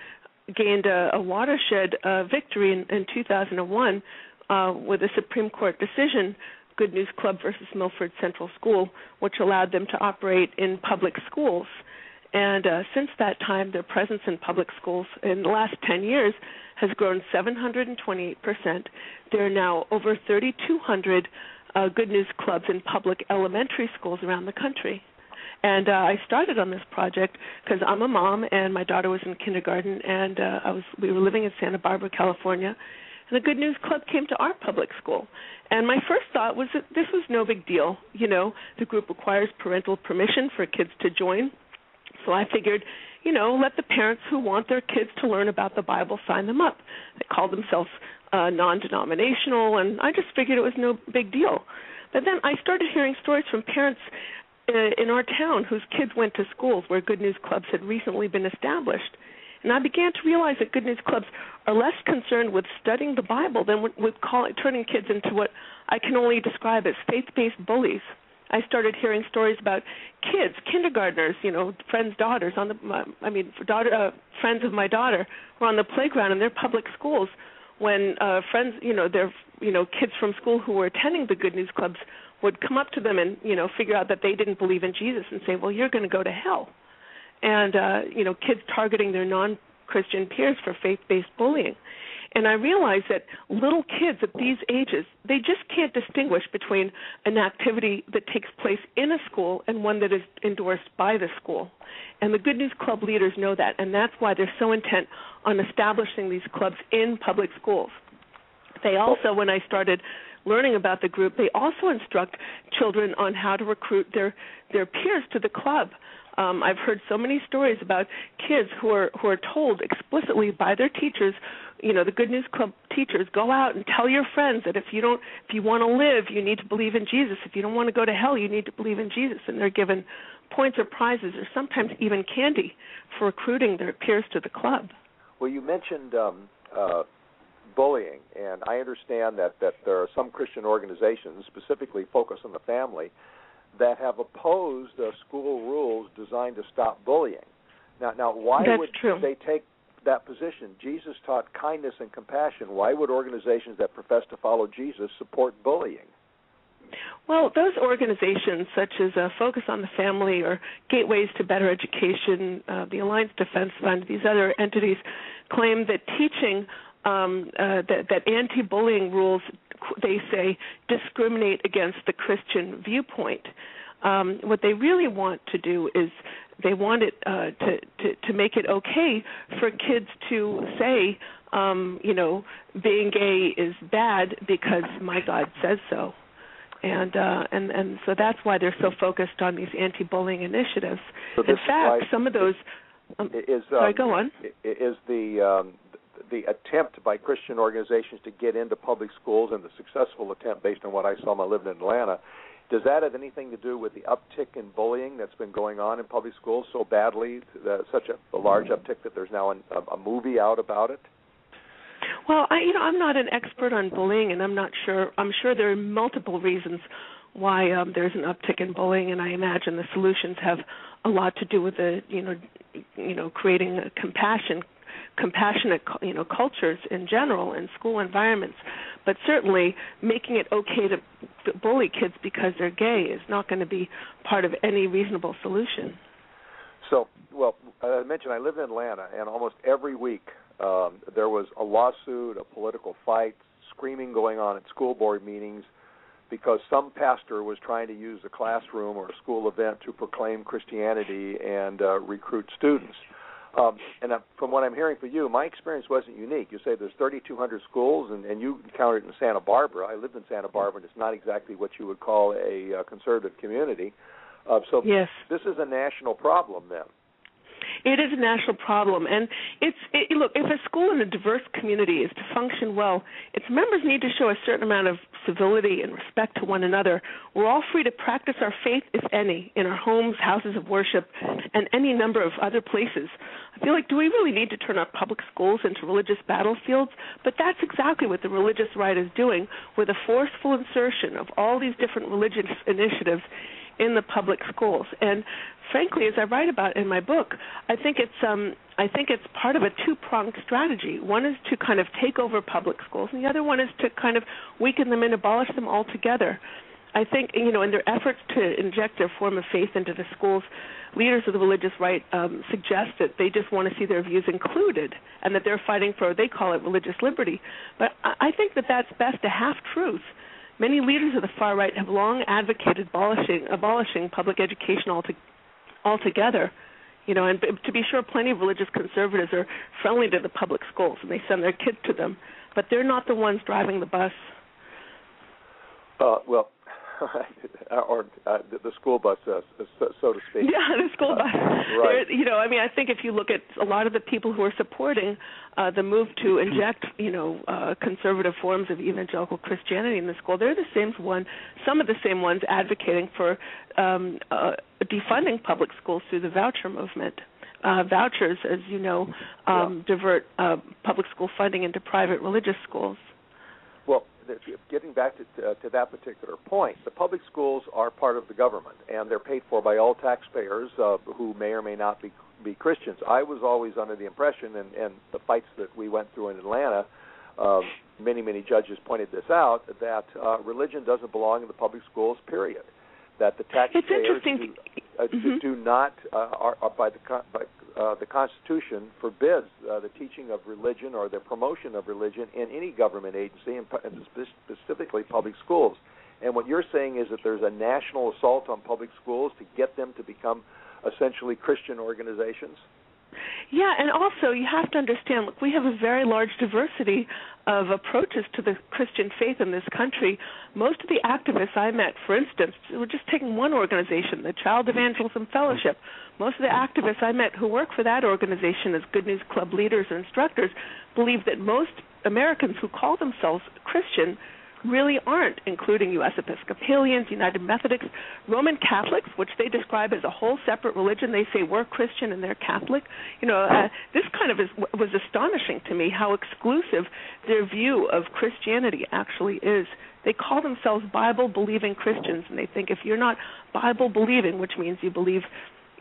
gained a, a watershed uh, victory in, in 2001 uh, with a Supreme Court decision Good News Club versus Milford Central School, which allowed them to operate in public schools. And uh, since that time, their presence in public schools in the last 10 years has grown 728%. There are now over 3,200 uh, Good News Clubs in public elementary schools around the country. And uh, I started on this project because I'm a mom and my daughter was in kindergarten, and uh, I was we were living in Santa Barbara, California, and the Good News Club came to our public school. And my first thought was that this was no big deal. You know, the group requires parental permission for kids to join. So I figured, you know, let the parents who want their kids to learn about the Bible sign them up. They called themselves uh, non denominational, and I just figured it was no big deal. But then I started hearing stories from parents uh, in our town whose kids went to schools where Good News Clubs had recently been established. And I began to realize that Good News Clubs are less concerned with studying the Bible than with, with call, turning kids into what I can only describe as faith-based bullies. I started hearing stories about kids, kindergartners, you know, friends' daughters on the, I mean, daughter, uh, friends of my daughter were on the playground in their public schools when uh, friends, you know, their, you know, kids from school who were attending the Good News Clubs would come up to them and, you know, figure out that they didn't believe in Jesus and say, well, you're going to go to hell and uh, you know kids targeting their non-Christian peers for faith-based bullying. And I realized that little kids at these ages, they just can't distinguish between an activity that takes place in a school and one that is endorsed by the school. And the Good News Club leaders know that, and that's why they're so intent on establishing these clubs in public schools. They also, when I started learning about the group, they also instruct children on how to recruit their their peers to the club. Um, I've heard so many stories about kids who are who are told explicitly by their teachers, you know, the Good News Club teachers, go out and tell your friends that if you don't, if you want to live, you need to believe in Jesus. If you don't want to go to hell, you need to believe in Jesus. And they're given points or prizes, or sometimes even candy, for recruiting their peers to the club. Well, you mentioned um, uh, bullying, and I understand that that there are some Christian organizations specifically focused on the family that have opposed uh, school rules designed to stop bullying. Now, now, why That's would true. they take that position? Jesus taught kindness and compassion. Why would organizations that profess to follow Jesus support bullying? Well, those organizations such as uh, Focus on the Family or Gateways to Better Education, uh, the Alliance Defense Fund, these other entities claim that teaching um, uh, that, that anti-bullying rules, they say, discriminate against the Christian viewpoint. Um, what they really want to do is they want it uh, to, to to make it okay for kids to say, um, you know, being gay is bad because my God says so and uh, and and so that's why they're so focused on these anti-bullying initiatives. So In fact, some of those. Um, is um, sorry, go on. Is the um, the attempt by Christian organizations to get into public schools and the successful attempt, based on what I saw when I lived in Atlanta, Does that have anything to do with the uptick in bullying that's been going on in public schools so badly, such a, a large uptick that there's now an, a, a movie out about it? Well, I you know I'm not an expert on bullying, and I'm not sure. I'm sure there are multiple reasons why um, there's an uptick in bullying, and I imagine the solutions have a lot to do with the you know you know creating a compassion compassionate you know cultures in general in school environments but certainly making it okay to bully kids because they're gay is not going to be part of any reasonable solution so well i mentioned i live in atlanta and almost every week um there was a lawsuit a political fight screaming going on at school board meetings because some pastor was trying to use a classroom or a school event to proclaim Christianity and uh, recruit students. Um, and uh, from what I'm hearing for you, my experience wasn't unique. You say there's 3,200 schools, and, and you encountered it in Santa Barbara. I lived in Santa Barbara, and it's not exactly what you would call a uh, conservative community. Uh, so yes. this is a national problem then. It is a national problem, and it's it, look. If a school in a diverse community is to function well, its members need to show a certain amount of civility and respect to one another. We're all free to practice our faith, if any, in our homes, houses of worship, and any number of other places. I feel like, do we really need to turn our public schools into religious battlefields? But that's exactly what the religious right is doing, with a forceful insertion of all these different religious initiatives in the public schools. And frankly, as I write about in my book, I think it's um, I think it's part of a two-pronged strategy. One is to kind of take over public schools, and the other one is to kind of weaken them and abolish them altogether. I think you know, in their efforts to inject their form of faith into the schools, leaders of the religious right um, suggest that they just want to see their views included, and that they're fighting for they call it religious liberty. But I think that that's best a half truth Many leaders of the far right have long advocated abolishing abolishing public education altogether. You know, and to be sure, plenty of religious conservatives are friendly to the public schools and they send their kids to them, but they're not the ones driving the bus. Uh, well, or uh, the school bus, uh, so to speak. Yeah, the school bus. right. you know, I mean, I think if you look at a lot of the people who are supporting uh, the move to inject, you know, uh, conservative forms of evangelical Christianity in the school, they're the same one, some of the same ones advocating for um, uh, defunding public schools through the voucher movement. Uh, vouchers, as you know, um, yeah. divert uh, public school funding into private religious schools getting back to, uh, to that particular point, the public schools are part of the government, and they're paid for by all taxpayers uh, who may or may not be be Christians. I was always under the impression, and, and the fights that we went through in Atlanta, uh, many many judges pointed this out that uh, religion doesn't belong in the public schools. Period. That the taxpayers do, uh, mm-hmm. do, not uh, are, are by the by uh, the Constitution forbids uh, the teaching of religion or the promotion of religion in any government agency, and, and specifically public schools. And what you're saying is that there's a national assault on public schools to get them to become essentially Christian organizations. Yeah, and also you have to understand. Look, we have a very large diversity of approaches to the Christian faith in this country. Most of the activists I met, for instance, we're just taking one organization, the Child Evangelism Fellowship. Most of the activists I met who work for that organization as Good News Club leaders or instructors believe that most Americans who call themselves Christian really aren't, including U.S. Episcopalians, United Methodists, Roman Catholics, which they describe as a whole separate religion. They say we're Christian and they're Catholic. You know, uh, this kind of is, was astonishing to me how exclusive their view of Christianity actually is. They call themselves Bible believing Christians, and they think if you're not Bible believing, which means you believe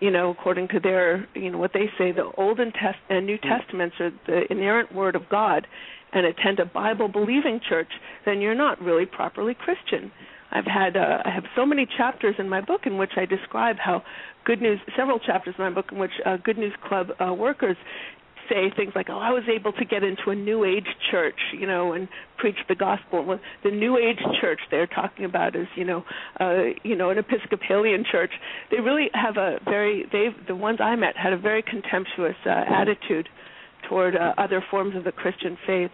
you know, according to their, you know, what they say, the Old and, Test- and New Testaments are the inerrant Word of God, and attend a Bible believing church, then you're not really properly Christian. I've had uh, I have so many chapters in my book in which I describe how Good News several chapters in my book in which uh, Good News Club uh, workers say things like, "Oh, I was able to get into a New Age church, you know, and preach the gospel." The New Age church they're talking about is, you know, uh, you know, an Episcopalian church. They really have a very they the ones I met had a very contemptuous uh, attitude toward uh, other forms of the Christian faith.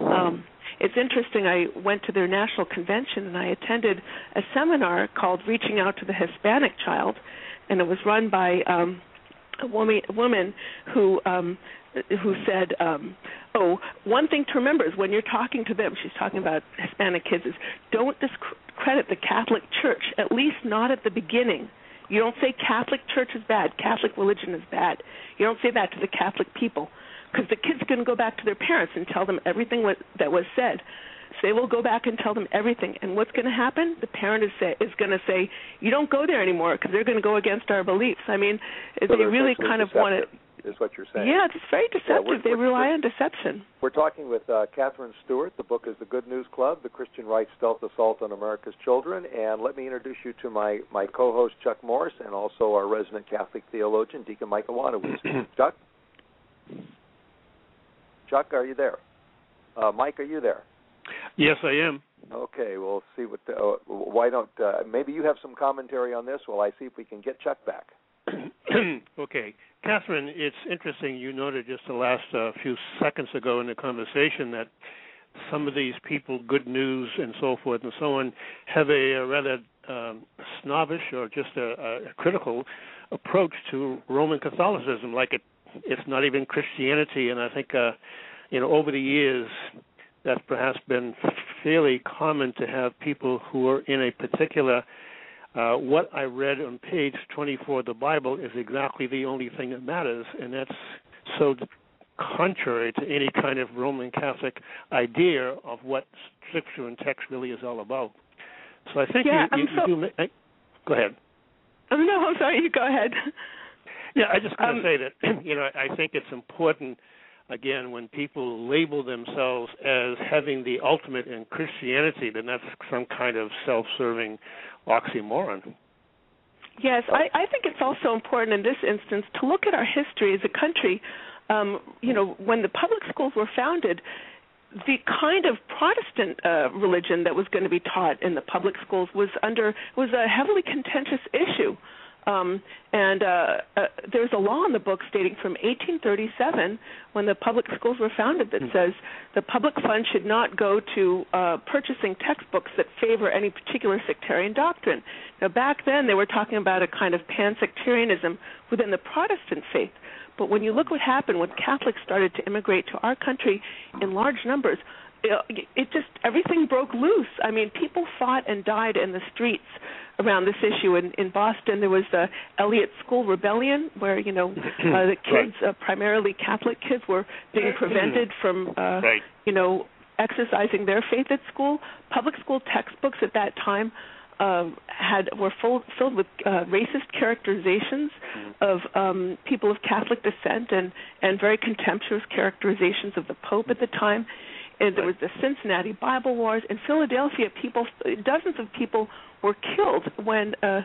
Um, it's interesting. I went to their national convention and I attended a seminar called "Reaching Out to the Hispanic Child," and it was run by um, a woman, woman who um, who said, um, "Oh, one thing to remember is when you're talking to them, she's talking about Hispanic kids, is don't discredit the Catholic Church, at least not at the beginning. You don't say Catholic Church is bad, Catholic religion is bad. You don't say that to the Catholic people because the kids are going to go back to their parents and tell them everything what, that was said. So they will go back and tell them everything. And what's going to happen? The parent is say, is going to say, "You don't go there anymore because they're going to go against our beliefs." I mean, So they really kind of want to. Is what you're saying? Yeah, it's very deceptive. we're- they we're- rely we're- on deception. We're talking with uh, Katherine Stewart. The book is The Good News Club, The Christian Right Stealth Assault on America's Children. And let me introduce you to my, my co-host, Chuck Morse, and also our resident Catholic theologian, Deacon Mike Iwanowicz. Chuck? Chuck, are you there? Uh, Mike, are you there? Yes, I am. Okay, we'll see what. The, uh, why don't uh, maybe you have some commentary on this while I see if we can get Chuck back. okay, Katherine, it's interesting. You noted just the last uh, few seconds ago in the conversation that some of these people, good news and so forth and so on, have a, a rather um, snobbish or just a, a critical approach to Roman Catholicism, like it it's not even Christianity. And I think, uh, you know, over the years, that's perhaps been fairly common to have people who are in a particular. Uh, what I read on page 24 of the Bible is exactly the only thing that matters, and that's so contrary to any kind of Roman Catholic idea of what Scripture and text really is all about. So I think Yeah, you, you, so- you do. go ahead. Oh, no, I'm sorry. You go ahead. Yeah, I just going to Um, say that you know I think it's important again when people label themselves as having the ultimate in Christianity, then that's some kind of self-serving oxymoron. Yes, I, I think it's also important in this instance to look at our history as a country. Um, you know, when the public schools were founded, the kind of Protestant uh, religion that was going to be taught in the public schools was under was a heavily contentious issue. Um, and uh, uh, there's a law in the books dating from 1837 when the public schools were founded that says the public fund should not go to uh, purchasing textbooks that favor any particular sectarian doctrine. Now, back then, they were talking about a kind of pan-sectarianism within the Protestant faith. But when you look what happened when Catholics started to immigrate to our country in large numbers, it, just everything broke loose. I mean, people fought and died in the streets around this issue. In, in Boston, there was the Eliot School Rebellion, where you know uh, the kids, uh, primarily Catholic kids, were being prevented from uh, Right. you know exercising their faith at school. Public school textbooks at that time um, had were full, filled with uh, racist characterizations of um, people of Catholic descent and and very contemptuous characterizations of the Pope at the time. And there was the Cincinnati Bible Wars in Philadelphia. People, dozens of people were killed when uh,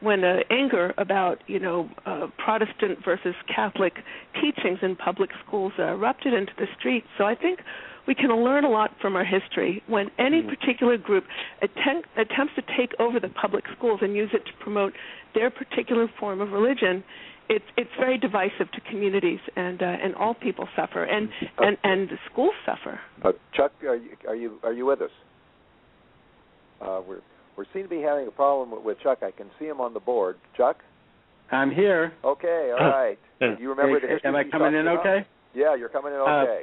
when uh, anger about you know uh, Protestant versus Catholic teachings in public schools uh, erupted into the streets. So I think we can learn a lot from our history. When any particular group attempt, attempts to take over the public schools and use it to promote their particular form of religion, it's it's very divisive to communities, and uh, and all people suffer, and and and the schools suffer. Uh, Chuck, are you are you are you with us? Uh, we're we seem to be having a problem with, with Chuck. I can see him on the board. Chuck. I'm here. Okay, all right. Yeah. Do you remember the Hey, history am I coming talked in about? okay? Yeah, you're coming in Uh, okay.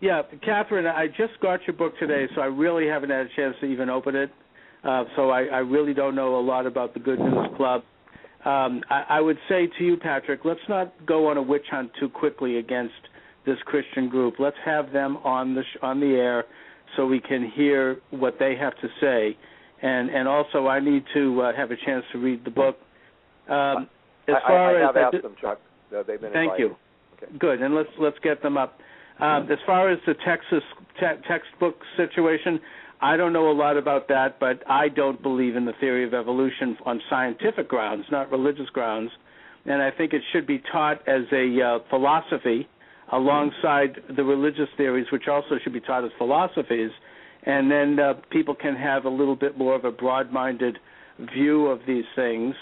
Yeah, Katherine, I just got your book today, so I really haven't had a chance to even open it. Uh, so I, I really don't know a lot about the Good News Club. Um, I, I would say to you, Patrick, let's not go on a witch hunt too quickly against this Christian group. Let's have them on the sh- on the air so we can hear what they have to say. And and also, I need to uh, have a chance to read the book. Um, as I, far I, I have as asked them, Chuck. Uh, they've been Thank invited. you. Okay. Good, and let's let's get them up. Um, as far as the Texas te- textbook situation, I don't know a lot about that, but I don't believe in the theory of evolution on scientific grounds, not religious grounds, and I think it should be taught as a uh, philosophy alongside the religious theories, which also should be taught as philosophies, and then uh, people can have a little bit more of a broad-minded view of these things.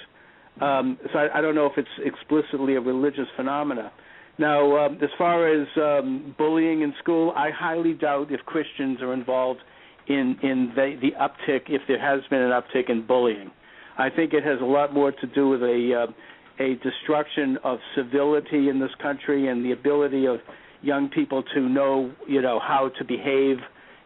Um, so I, I don't know if it's explicitly a religious phenomena. Now, um, as far as um, bullying in school, I highly doubt if Christians are involved in in the, the uptick, if there has been an uptick in bullying. I think it has a lot more to do with a uh, a destruction of civility in this country and the ability of young people to know, you know, how to behave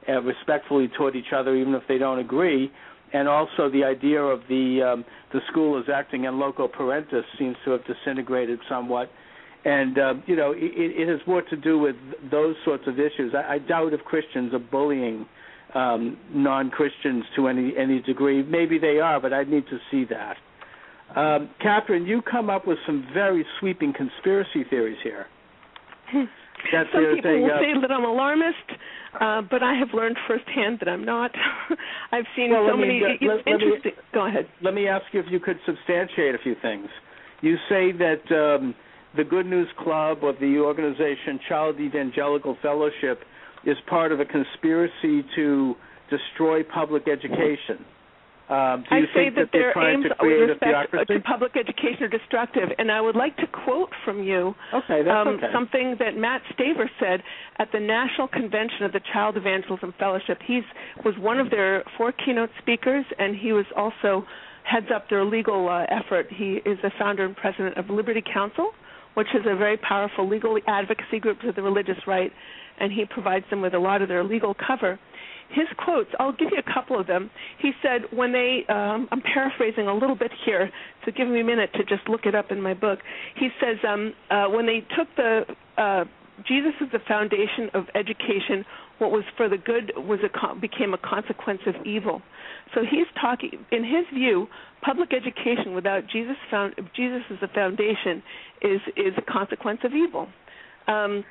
uh, respectfully toward each other, even if they don't agree. and also the idea of the um, the school as acting in loco parentis seems to have disintegrated somewhat. And uh, you know, it, it has more to do with those sorts of issues. I, I doubt if Christians are bullying um, non-Christians to any any degree. Maybe they are, but I need to see that. Um, Katherine, you come up with some very sweeping conspiracy theories here. That Some people a, will uh, say that I'm alarmist, uh, but I have learned firsthand that I'm not. I've seen well, so many. Me, it's let, interesting. Let me, Go ahead. Let me ask you if you could substantiate a few things. You say that um, the Good News Club or the organization Child Evangelical Fellowship is part of a conspiracy to destroy public education. Um, do you I say think that, that their aims with respect to public education are destructive, and I would like to quote from you okay, um, okay. something that Matt Staver said at the National Convention of the Child Evangelism Fellowship. He was one of their four keynote speakers, and he was also heads up their legal uh, effort. He is the founder and president of Liberty Counsel, which is a very powerful legal advocacy group for the religious right, and he provides them with a lot of their legal cover. His quotes i'll give you a couple of them. He said when they um i'm paraphrasing a little bit here so give me a minute to just look it up in my book. He says um uh when they took the uh jesus is the foundation of education what was for the good was a became a consequence of evil. So he's talking in his view public education without jesus found jesus as the foundation is is a consequence of evil. Um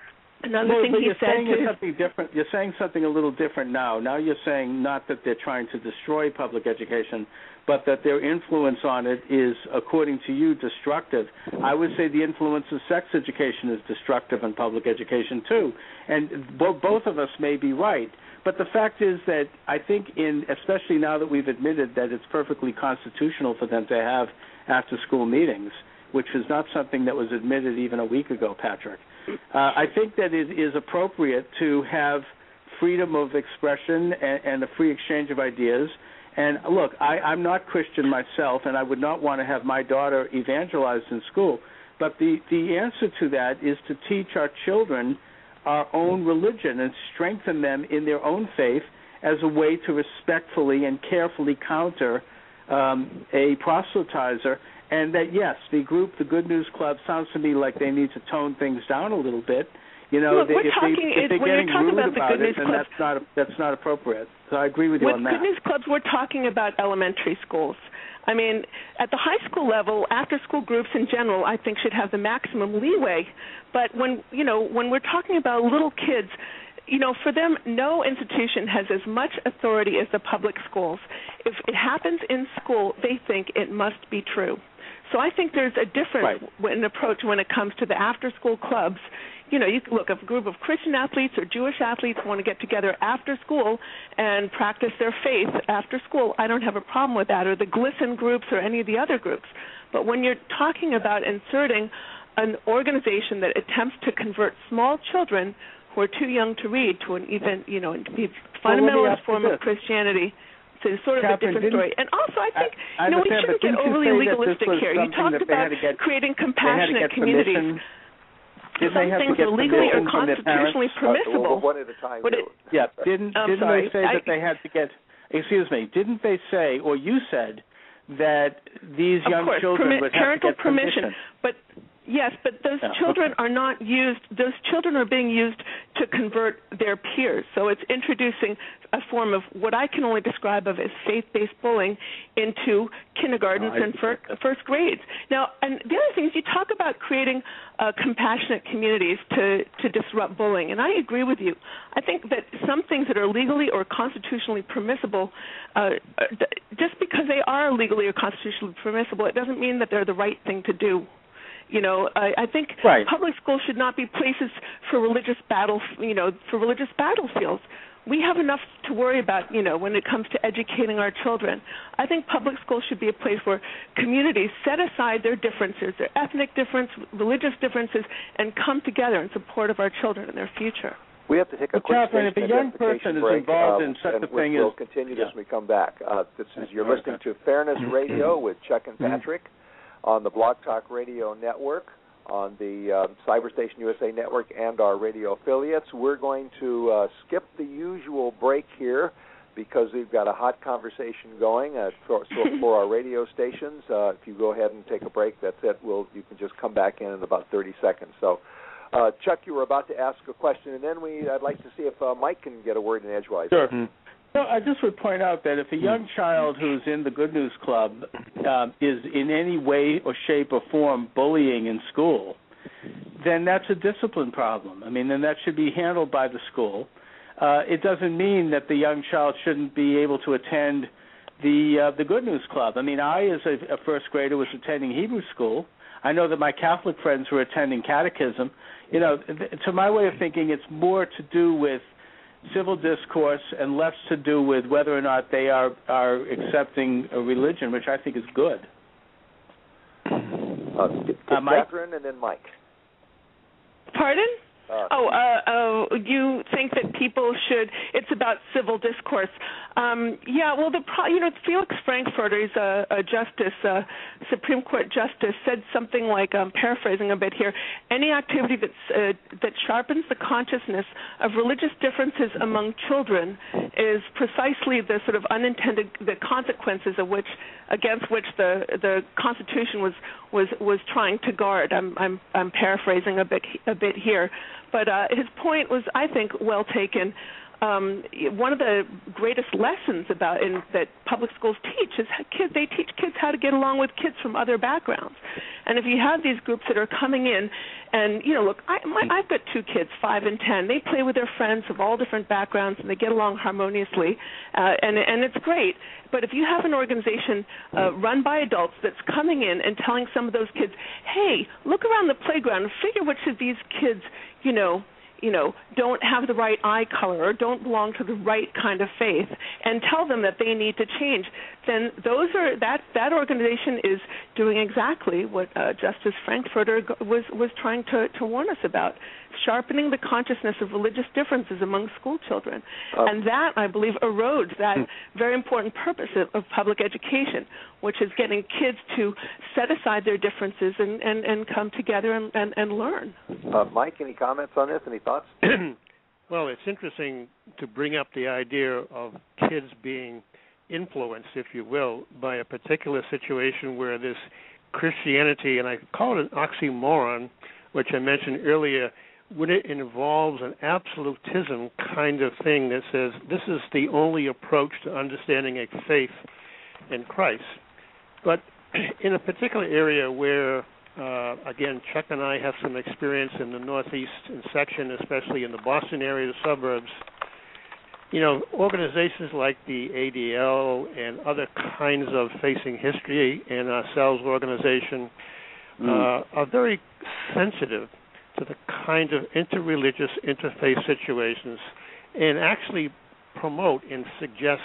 Another well, thing but he you're said saying to something different. You're saying something a little different now. Now you're saying not that they're trying to destroy public education, but that their influence on it is, according to you, destructive. I would say the influence of sex education is destructive in public education too, and bo- both of us may be right. But the fact is that I think, in especially now that we've admitted that it's perfectly constitutional for them to have after-school meetings, which is not something that was admitted even a week ago, Patrick. Uh, I think that it is appropriate to have freedom of expression and, and a free exchange of ideas. And look, I, I'm not Christian myself, and I would not want to have my daughter evangelized in school. But the, the answer to that is to teach our children our own religion and strengthen them in their own faith as a way to respectfully and carefully counter um, a proselytizer and that yes, the group, the Good News Club, sounds to me like they need to tone things down a little bit. You know, Look, they, we're if, talking, they, if they're when getting you're talking rude about the Good it, News then Club, that's not that's not appropriate. So I agree with you with on that. Good News Clubs, we're talking about elementary schools. I mean, at the high school level, after-school groups in general, I think should have the maximum leeway. But when you know, when we're talking about little kids, you know, for them, no institution has as much authority as the public schools. If it happens in school, they think it must be true. So I think there's a difference right. in approach when it comes to the after-school clubs. You know, you look if a group of Christian athletes or Jewish athletes want to get together after school and practice their faith after school. I don't have a problem with that, or the GLSEN groups or any of the other groups. But when you're talking about inserting an organization that attempts to convert small children who are too young to read to an even, you know, fundamentalist well, form of Christianity, so it's sort of Katherine, a different story. And also, I think I, I you know we shouldn't get overly legalistic here. You talked about get, creating compassionate communities. Didn't Some things are legally or constitutionally permissible. Uh, one at a time. But it, yeah, didn't I'm didn't sorry, they say I, that they had to get? Excuse me. Didn't they say, or you said, that these young course, children permi- would have to parental get permission. But Yes, but those yeah, children okay. are not used. Those children are being used to convert their peers. So it's introducing a form of what I can only describe of as faith-based bullying into kindergartens no, and fir- first grades. Now, and the other thing is you talk about creating uh, compassionate communities to to disrupt bullying, and I agree with you. I think that some things that are legally or constitutionally permissible, uh, just because they are legally or constitutionally permissible, it doesn't mean that they're the right thing to do. You know, I, I think right. public schools should not be places for religious battle. You know, for religious battlefields. We have enough to worry about, you know, when it comes to educating our children. I think public schools should be a place where communities set aside their differences, their ethnic difference, religious differences, and come together in support of our children and their future. We have to take a well, quick Katherine, if a young person is break, involved um, in such and a thing we'll as continue yeah. this when we come back. Uh, this is you're listening to Fairness Radio with Chuck and Mhm. Patrick on the Blog Talk Radio Network, on the uh, Cyberstation USA Network, and our radio affiliates. We're going to uh, skip the usual break here because we've got a hot conversation going uh, for, so for our radio stations. Uh, if you go ahead and take a break, that's it. We'll you can just come back in in about 30 seconds. So, uh, Chuck, you were about to ask a question, and then we I'd like to see if uh, Mike can get a word in edgewise. Sure. No, I just would point out that if a young child who's in the Good News Club uh, is in any way or shape or form bullying in school, then that's a discipline problem. I mean, then that should be handled by the school. Uh, it doesn't mean that the young child shouldn't be able to attend the uh, the Good News Club. I mean, I as a, a first grader was attending Hebrew school. I know that my Catholic friends were attending catechism. You know, th- to my way of thinking, it's more to do with civil discourse and less to do with whether or not they are are accepting a religion, which I think is good. Uh, Uh, Mike? Catherine, and then Mike. Pardon? Uh, Oh, uh, uh, you think that people should? It's about civil discourse. Um, yeah, well, the pro, you know Felix Frankfurter, he's a, a justice, a Supreme Court justice, said something like, I'm paraphrasing a bit here. Any activity that's uh, that sharpens the consciousness of religious differences among children is precisely the sort of unintended the consequences of which against which the the Constitution was was was trying to guard. I'm I'm I'm paraphrasing a bit a bit here, but uh, his point was, I think, well taken. Um, one of the greatest lessons about in, that public schools teach is how kids they teach kids how to get along with kids from other backgrounds. And if you have these groups that are coming in, and you know, look, I, my, I've got two kids, five and ten. They play with their friends of all different backgrounds, and they get along harmoniously, uh, and and it's great. But if you have an organization uh, run by adults that's coming in and telling some of those kids, "Hey, look around the playground and figure which of these kids, you know, you know, don't have the right eye color or don't belong to the right kind of faith and tell them that they need to change, then those are that that organization is doing exactly what uh, Justice Frankfurter was was trying to to warn us about, sharpening the consciousness of religious differences among school children. Uh, and that I believe erodes that very important purpose of, of public education, which is getting kids to set aside their differences and and, and come together and, and, and learn. uh, Mike, any comments on this? Any thoughts? well, it's interesting to bring up the idea of kids being influenced, if you will, by a particular situation where this Christianity, and I call it an oxymoron, which I mentioned earlier, when it involves an absolutism kind of thing that says this is the only approach to understanding a faith in Christ. But in a particular area where, uh, again, Chuck and I have some experience in the northeast section, especially in the Boston area, the suburbs. You know, organizations like the ADL and other kinds of Facing History and ourselves organization uh, are very sensitive to the kind of interreligious, interfaith situations, and actually promote and suggest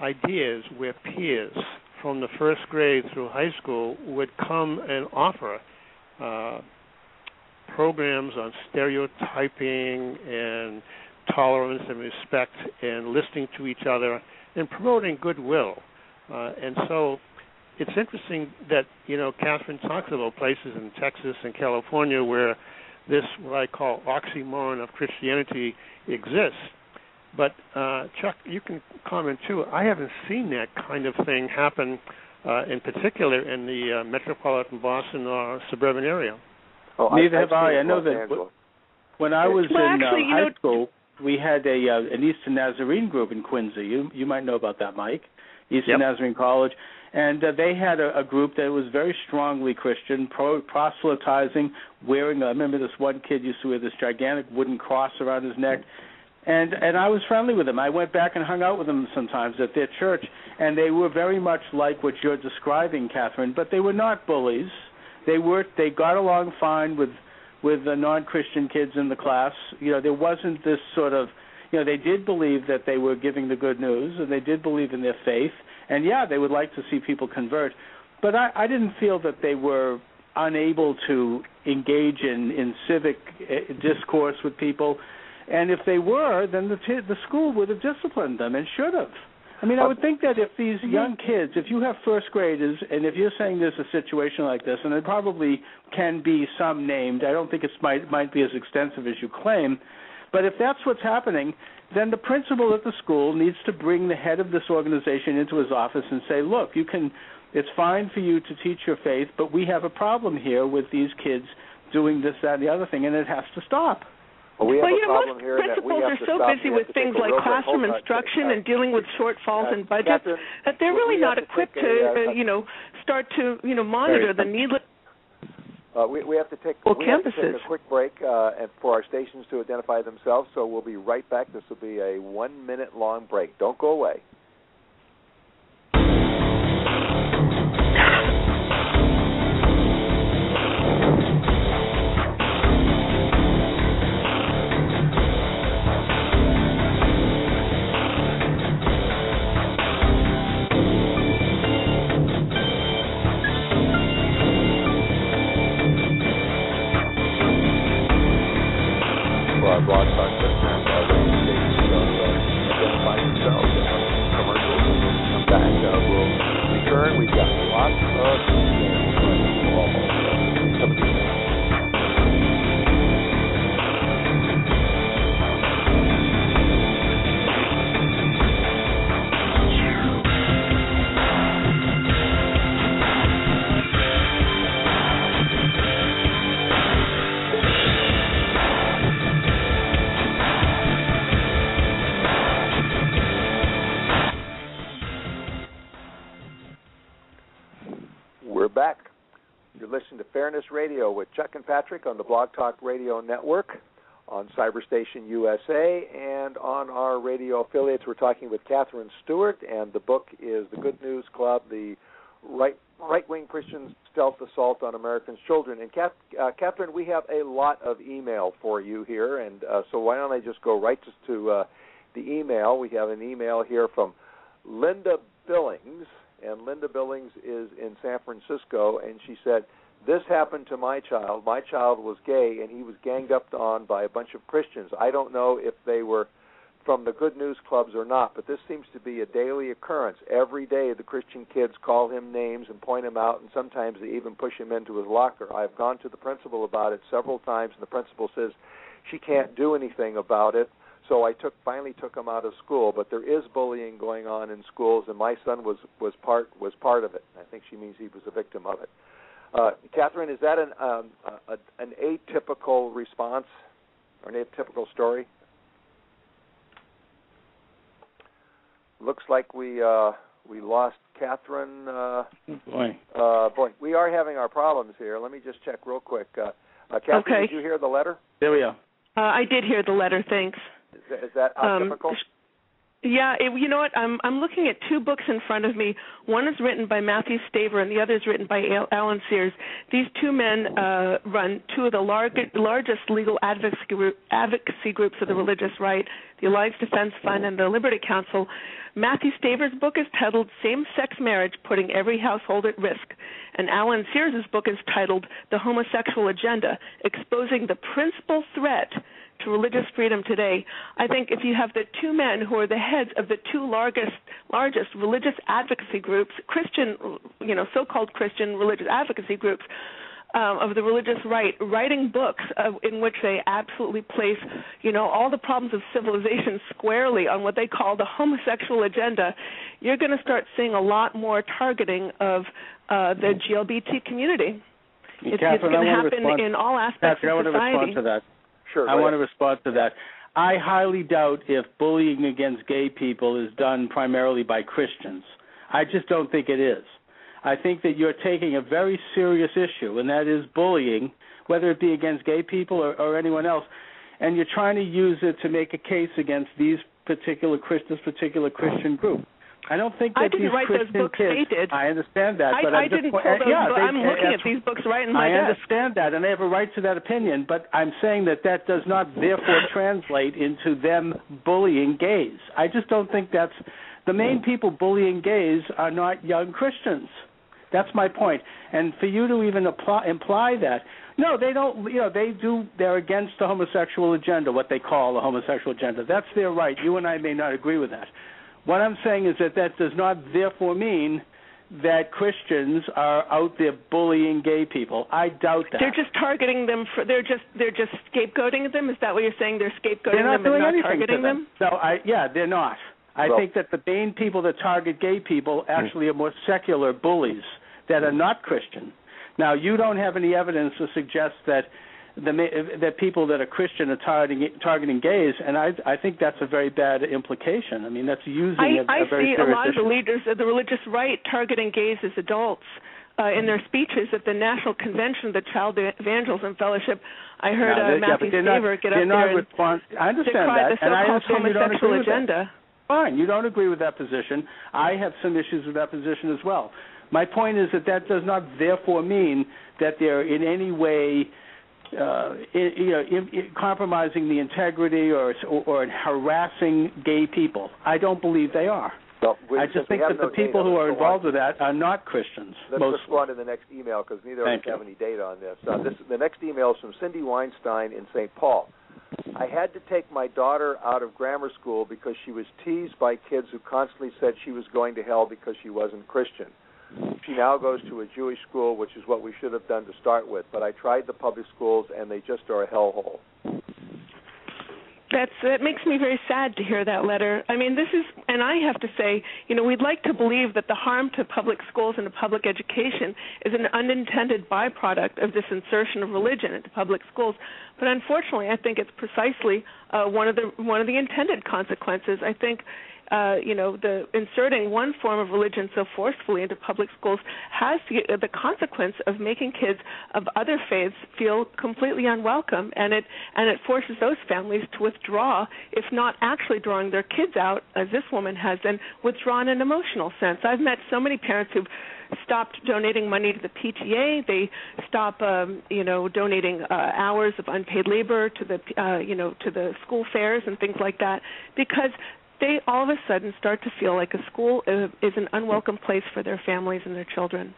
ideas where peers from the first grade through high school would come and offer uh, programs on stereotyping and tolerance and respect and listening to each other and promoting goodwill. Uh, and so it's interesting that, you know, Katherine talks about places in Texas and California where this, what I call oxymoron of Christianity, exists. But uh, Chuck, you can comment too. I haven't seen that kind of thing happen, uh, in particular in the uh, metropolitan Boston or suburban area. Oh, Neither I've have I. I know that Angeles. when I was Well, in actually, uh, high know- school, we had a uh, an Eastern Nazarene group in Quincy. You you might know about that, Mike. Eastern Yep. Nazarene College, and uh, they had a, a group that was very strongly Christian, pro- proselytizing, wearing. I remember this one kid used to wear this gigantic wooden cross around his neck. And and I was friendly with them. I went back and hung out with them sometimes at their church, and they were very much like what you're describing, Katherine. But they were not bullies. They were they got along fine with with the non-Christian kids in the class. You know, there wasn't this sort of, you know, they did believe that they were giving the good news, and they did believe in their faith, and yeah, they would like to see people convert. But I, I didn't feel that they were unable to engage in in civic uh, discourse with people, and if they were, then the t- the school would have disciplined them and should have. I mean, I would think that if these young kids, if you have first graders, and if you're saying there's a situation like this, and it probably can be some named, I don't think it might might be as extensive as you claim, But if that's what's happening, then the principal at the school needs to bring the head of this organization into his office and say, "Look, you can it's fine for you to teach your faith, but we have a problem here with these kids doing this, that, and the other thing, and it has to stop." Well, we have well, a you know, problem most here that principals we have are to so stop. busy We with have to things like classroom instruction and dealing with shortfalls and budgets Katherine, that they're really not equipped take to, uh, uh, you know, start to, you know, monitor the needless. Uh, we, we have to take Well, we have to take a quick break uh, and for our stations to identify themselves. So we'll be right back. This will be a one minute long break. Don't go away. Fairness Radio with Chuck and Patrick on the Blog Talk Radio Network, on Cyberstation USA, and on our radio affiliates. We're talking with Katherine Stewart, and the book is The Good News Club: The Right Wing Christians Stealth Assault on American Children. And Kath, uh, Katherine, we have a lot of email for you here, and uh, so why don't I just go right just to uh, the email? We have an email here from Linda Billings, and Linda Billings is in San Francisco, and she said, This happened to my child. My child was gay, and he was ganged up on by a bunch of Christians. I don't know if they were from the good news clubs or not, but this seems to be a daily occurrence. Every day, the Christian kids call him names and point him out, and sometimes they even push him into his locker. I've gone to the principal about it several times, and the principal says she can't do anything about it. So I took finally took him out of school, but there is bullying going on in schools, and my son was was part was part of it. I think she means he was a victim of it. Uh, Katherine, is that an um, a, an atypical response or an atypical story? Looks like we uh, we lost Katherine. Uh, Boy. uh, boy, we are having our problems here. Let me just check real quick. Uh, uh, Katherine, Okay. did you hear the letter? There we are. Uh, I did hear the letter. Thanks. Is that, is that Um, atypical? Yeah, it, you know what? I'm I'm looking at two books in front of me. One is written by Matthew Staver, and the other is written by Alan Sears. These two men uh, run two of the larg- largest legal advocacy, group, advocacy groups of the religious right, the Alliance Defense Fund and the Liberty Counsel. Matthew Staver's book is titled "Same-Sex Marriage: Putting Every Household at Risk," and Alan Sears' book is titled "The Homosexual Agenda: Exposing the Principal Threat." To religious freedom today. I think if you have the two men who are the heads of the two largest largest religious advocacy groups, Christian, you know, so-called Christian religious advocacy groups um, of the religious right, writing books uh, in which they absolutely place, you know, all the problems of civilization squarely on what they call the homosexual agenda, you're going to start seeing a lot more targeting of uh, the GLBT community. It's, it's going to happen respond. in all aspects I of want to society. respond to that. Sure. I want to ahead. respond to that. I highly doubt if bullying against gay people is done primarily by Christians. I just don't think it is. I think that you're taking a very serious issue, and that is bullying, whether it be against gay people or, or anyone else, and you're trying to use it to make a case against these particular this particular Christian group. I don't think that I didn't these write those books, kids. they did. I understand that, I, but I I'm didn't po- pull those. yeah, they- I'm looking at these books right in my I desk. understand that, and they have a right to that opinion, but I'm saying that that does not therefore translate into them bullying gays. I just don't think that's the main people bullying gays are not young Christians. That's my point. And for you to even apply, imply that, no, they don't. You know, they do. They're against the homosexual agenda, what they call the homosexual agenda. That's their right. You and I may not agree with that. What I'm saying is that that does not therefore mean that Christians are out there bullying gay people. I doubt that. They're just targeting them for. They're just they're just scapegoating them. Is that what you're saying? They're scapegoating they're not them doing and not anything targeting to them. No, I yeah, they're not. I Well- think that the main people that target gay people actually are more secular bullies that are mm. not Christian. Now, you don't have any evidence to suggest that the that people that are Christian are targeting targeting gays, and I I think that's a very bad implication. I mean, that's using I, a, I a very see a lot of the leaders of the religious right targeting gays as adults uh, in their speeches at the National Convention of the Child Evangelism Fellowship. I heard No, uh, they- yeah, Matthew not, Staver get up there and I understand that, the and I so-called understand you homosexual agenda. Fine, you don't agree with that position. I have some issues with that position as well. My point is that that does not therefore mean that they're in any way, uh, i you know, in, in compromising the integrity or, or or harassing gay people. I don't believe they are. I just think that the people who are let's go on. involved with that are not Christians. Let's mostly. respond in the next email because neither Thank of us you. have any data on this. Uh, this. The next email is from Cindy Weinstein in St. Paul. I had to take my daughter out of grammar school because she was teased by kids who constantly said she was going to hell because she wasn't Christian. She now goes to a Jewish school, which is what we should have done to start with. But I tried the public schools, and they just are a hellhole. That's that makes me very sad to hear that letter. I mean, this is, and I have to say, you know, we'd like to believe that the harm to public schools and to public education is an unintended byproduct of this insertion of religion into public schools. But unfortunately, I think it's precisely uh, one of the one of the intended consequences. I think uh, you know, the inserting one form of religion so forcefully into public schools has the, the consequence of making kids of other faiths feel completely unwelcome, and it and it forces those families to withdraw, if not actually drawing their kids out, as this woman has, then withdraw in an emotional sense. I've met so many parents who've stopped donating money to the PTA. They stop, um, you know, donating uh, hours of unpaid labor to the, uh, you know, to the school fairs and things like that because they all of a sudden start to feel like a school is an unwelcome place for their families and their children.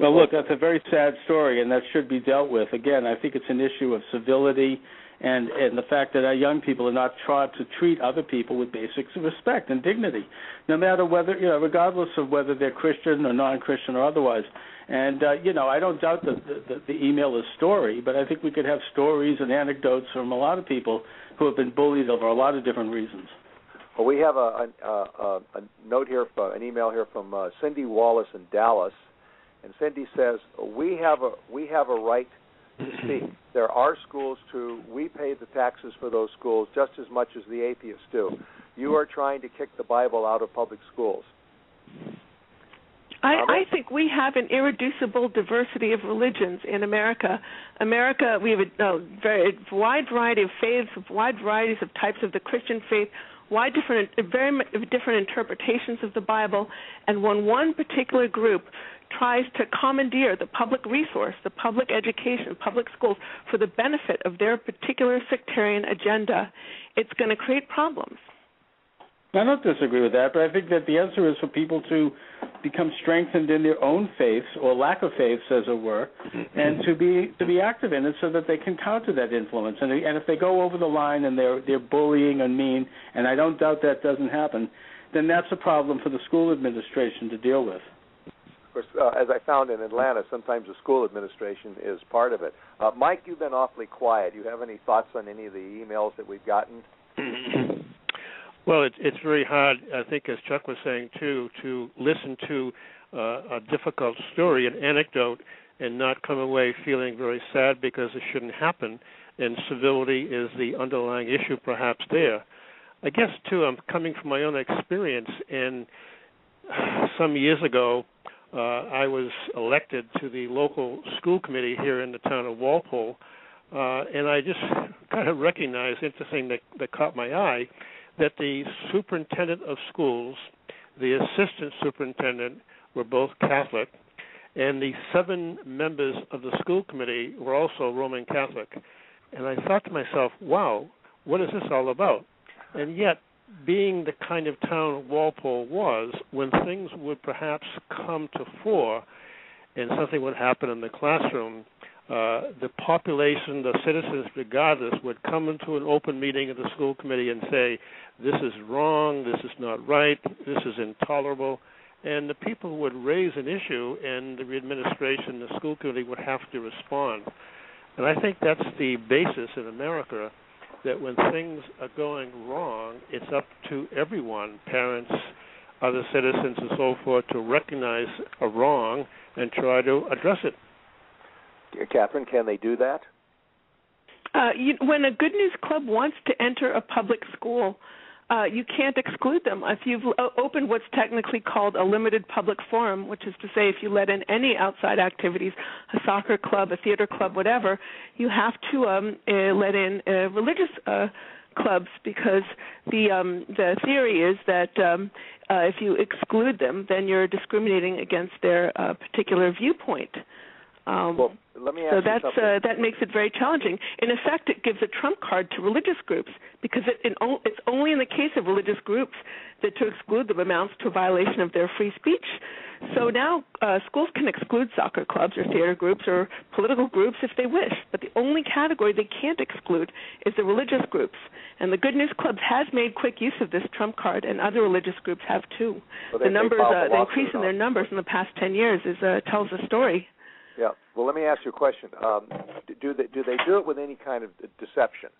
Well, look, that's a very sad story, and that should be dealt with. Again, I think it's an issue of civility and and the fact that our young people are not taught to treat other people with basic respect and dignity, no matter whether you know, regardless of whether they're Christian or non-Christian or otherwise. And uh, you know, I don't doubt that the, the, the email is story, but I think we could have stories and anecdotes from a lot of people who have been bullied over a lot of different reasons. Well, we have a, a, a, a note here, from, an email here from uh, Cindy Wallace in Dallas, and Cindy says we have a we have a right to speak. There are schools too. We pay the taxes for those schools just as much as the atheists do. You are trying to kick the Bible out of public schools. I, I think we have an irreducible diversity of religions in America. America, we have a, a very wide variety of faiths, wide varieties of types of the Christian faith, wide different, very different interpretations of the Bible, and when one particular group tries to commandeer the public resource, the public education, public schools for the benefit of their particular sectarian agenda, it's going to create problems. I don't disagree with that, but I think that the answer is for people to become strengthened in their own faiths or lack of faiths, as it were, and to be to be active in it so that they can counter that influence. And and if they go over the line and they're they're bullying and mean, and I don't doubt that doesn't happen, then that's a problem for the school administration to deal with. Of course, uh, as I found in Atlanta, sometimes the school administration is part of it. Uh, Mike, you've been awfully quiet. Do you have any thoughts on any of the emails that we've gotten? Well, it's it's very hard. I think, as Chuck was saying too, to listen to uh, a difficult story, an anecdote, and not come away feeling very sad because it shouldn't happen. And civility is the underlying issue, perhaps there. I guess too, I'm coming from my own experience. And some years ago, uh, I was elected to the local school committee here in the town of Walpole, uh, and I just kind of recognized, interesting that, that caught my eye, that the superintendent of schools, the assistant superintendent were both Catholic, and the seven members of the school committee were also Roman Catholic. And I thought to myself, wow, what is this all about? And yet, being the kind of town Walpole was, when things would perhaps come to fore and something would happen in the classroom, uh, the population, the citizens, regardless, would come into an open meeting of the school committee and say, "This is wrong. This is not right. This is intolerable." and the people would raise an issue, and the administration, the school committee would have to respond. And I think that's the basis in America that when things are going wrong, it's up to everyone, parents, other citizens, and so forth, to recognize a wrong and try to address it. Katherine, can they do that? Uh, you, when a Good News Club wants to enter a public school, uh, you can't exclude them. If you've opened what's technically called a limited public forum, which is to say, if you let in any outside activities, a soccer club, a theater club, whatever, you have to um, uh, let in uh, religious uh, clubs because the um, the theory is that um, uh, if you exclude them, then you're discriminating against their uh, particular viewpoint. Um, well, let me so that's uh, that makes it very challenging. In effect, it gives a trump card to religious groups because it, it, it's only in the case of religious groups that to exclude them amounts to a violation of their free speech. So now uh, schools can exclude soccer clubs or theater groups or political groups if they wish, but the only category they can't exclude is the religious groups. And the Good News Club has made quick use of this trump card, and other religious groups have too. Well, the numbers, uh, the increase in their numbers in the past ten years is uh, tells a story. Yeah. Well, let me ask you a question. Um, do they do they do it with any kind of deception?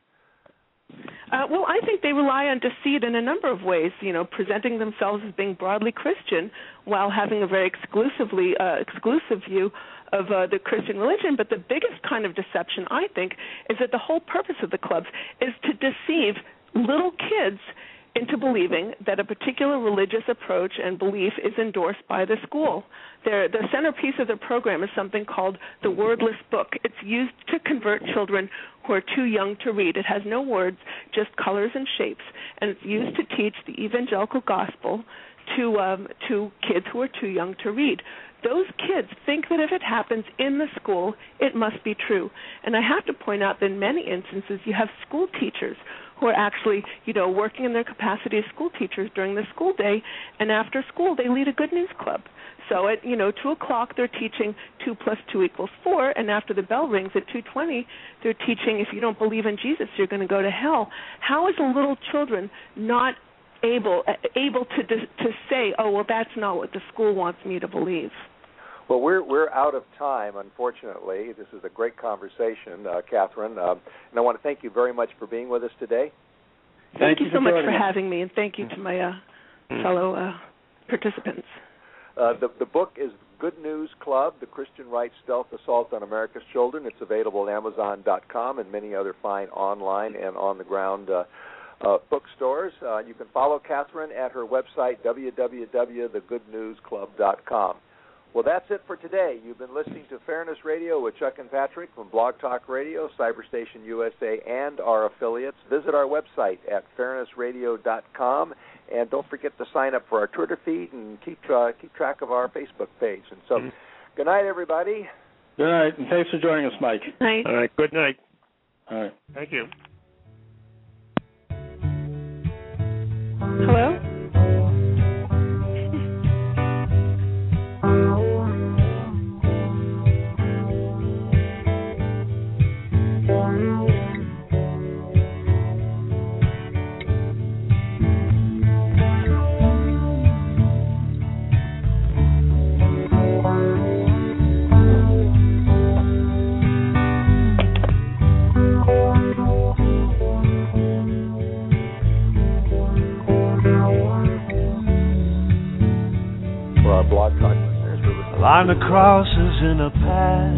Uh, well, I think they rely on deceit in a number of ways. You know, presenting themselves as being broadly Christian while having a very exclusively uh, exclusive view of uh, the Christian religion. But the biggest kind of deception, I think, is that the whole purpose of the clubs is to deceive little kids into believing that a particular religious approach and belief is endorsed by the school. Their, the centerpiece of the program is something called the Wordless Book. It's used to convert children who are too young to read. It has no words, just colors and shapes, and it's used to teach the evangelical gospel to um, to kids who are too young to read. Those kids think that if it happens in the school, it must be true. And I have to point out that in many instances, you have school teachers who are actually, you know, working in their capacity as school teachers during the school day, and after school they lead a good news club. So at you know two o'clock they're teaching two plus two equals four, and after the bell rings at two twenty they're teaching if you don't believe in Jesus you're going to go to hell. How is a little children not able able to to say oh well that's not what the school wants me to believe? Well, we're we're out of time, unfortunately. This is a great conversation, uh, Katherine, uh, and I want to thank you very much for being with us today. Thank, thank you, you so much for having me, and thank you to my uh, mm. fellow uh, participants. Uh, the the book is Good News Club: The Christian Right Stealth Assault on America's Children. It's available at Amazon.com and many other fine online and on the ground. Uh, uh, bookstores. Uh, you can follow Katherine at her website, www.thegoodnewsclub.com. Well, that's it for today. You've been listening to Fairness Radio with Chuck and Patrick from Blog Talk Radio, Cyberstation USA, and our affiliates. Visit our website at fairnessradio.com, and don't forget to sign up for our Twitter feed and keep uh, keep track of our Facebook page. And so, mm-hmm. good night, everybody. Good night, and thanks for joining us, Mike. Night. All right. Good night. All right. Thank you. Hello. Line the crosses in a path.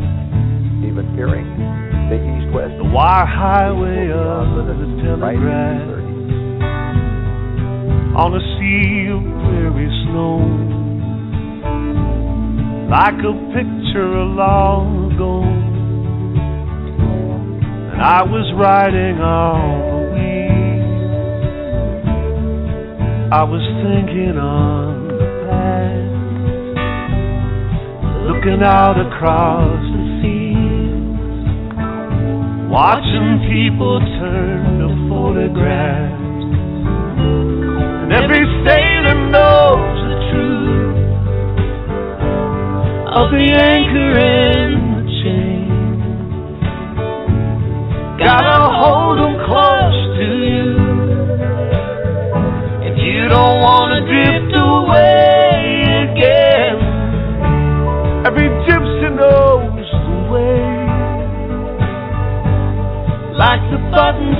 Even hearing the east west. The wire highway of the telegraph. On a sea of weary snow. Like a picture of long ago. And I was riding on the wheel. I was thinking on looking out across the fields, watching people turn to photographs. And every sailor knows the truth of the anchor in the chain. Gotta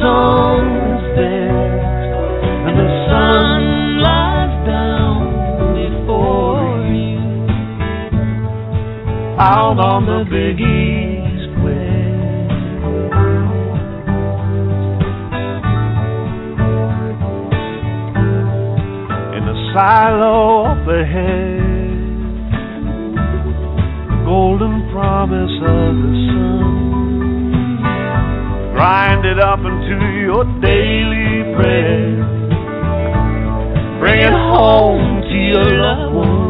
songs dead and the sun lies down before you. Out on the big east wind in the silo up ahead golden promise of the sun. Ryan it up into your daily bread. Bring it home to your loved ones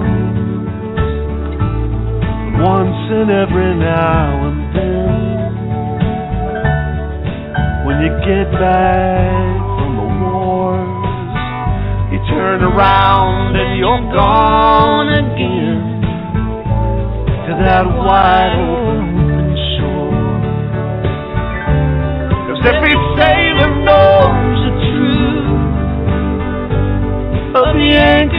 once and every now and then. When you get back from the wars, you turn around and you're gone again to that wide open every sailor knows the truth. Of the anchor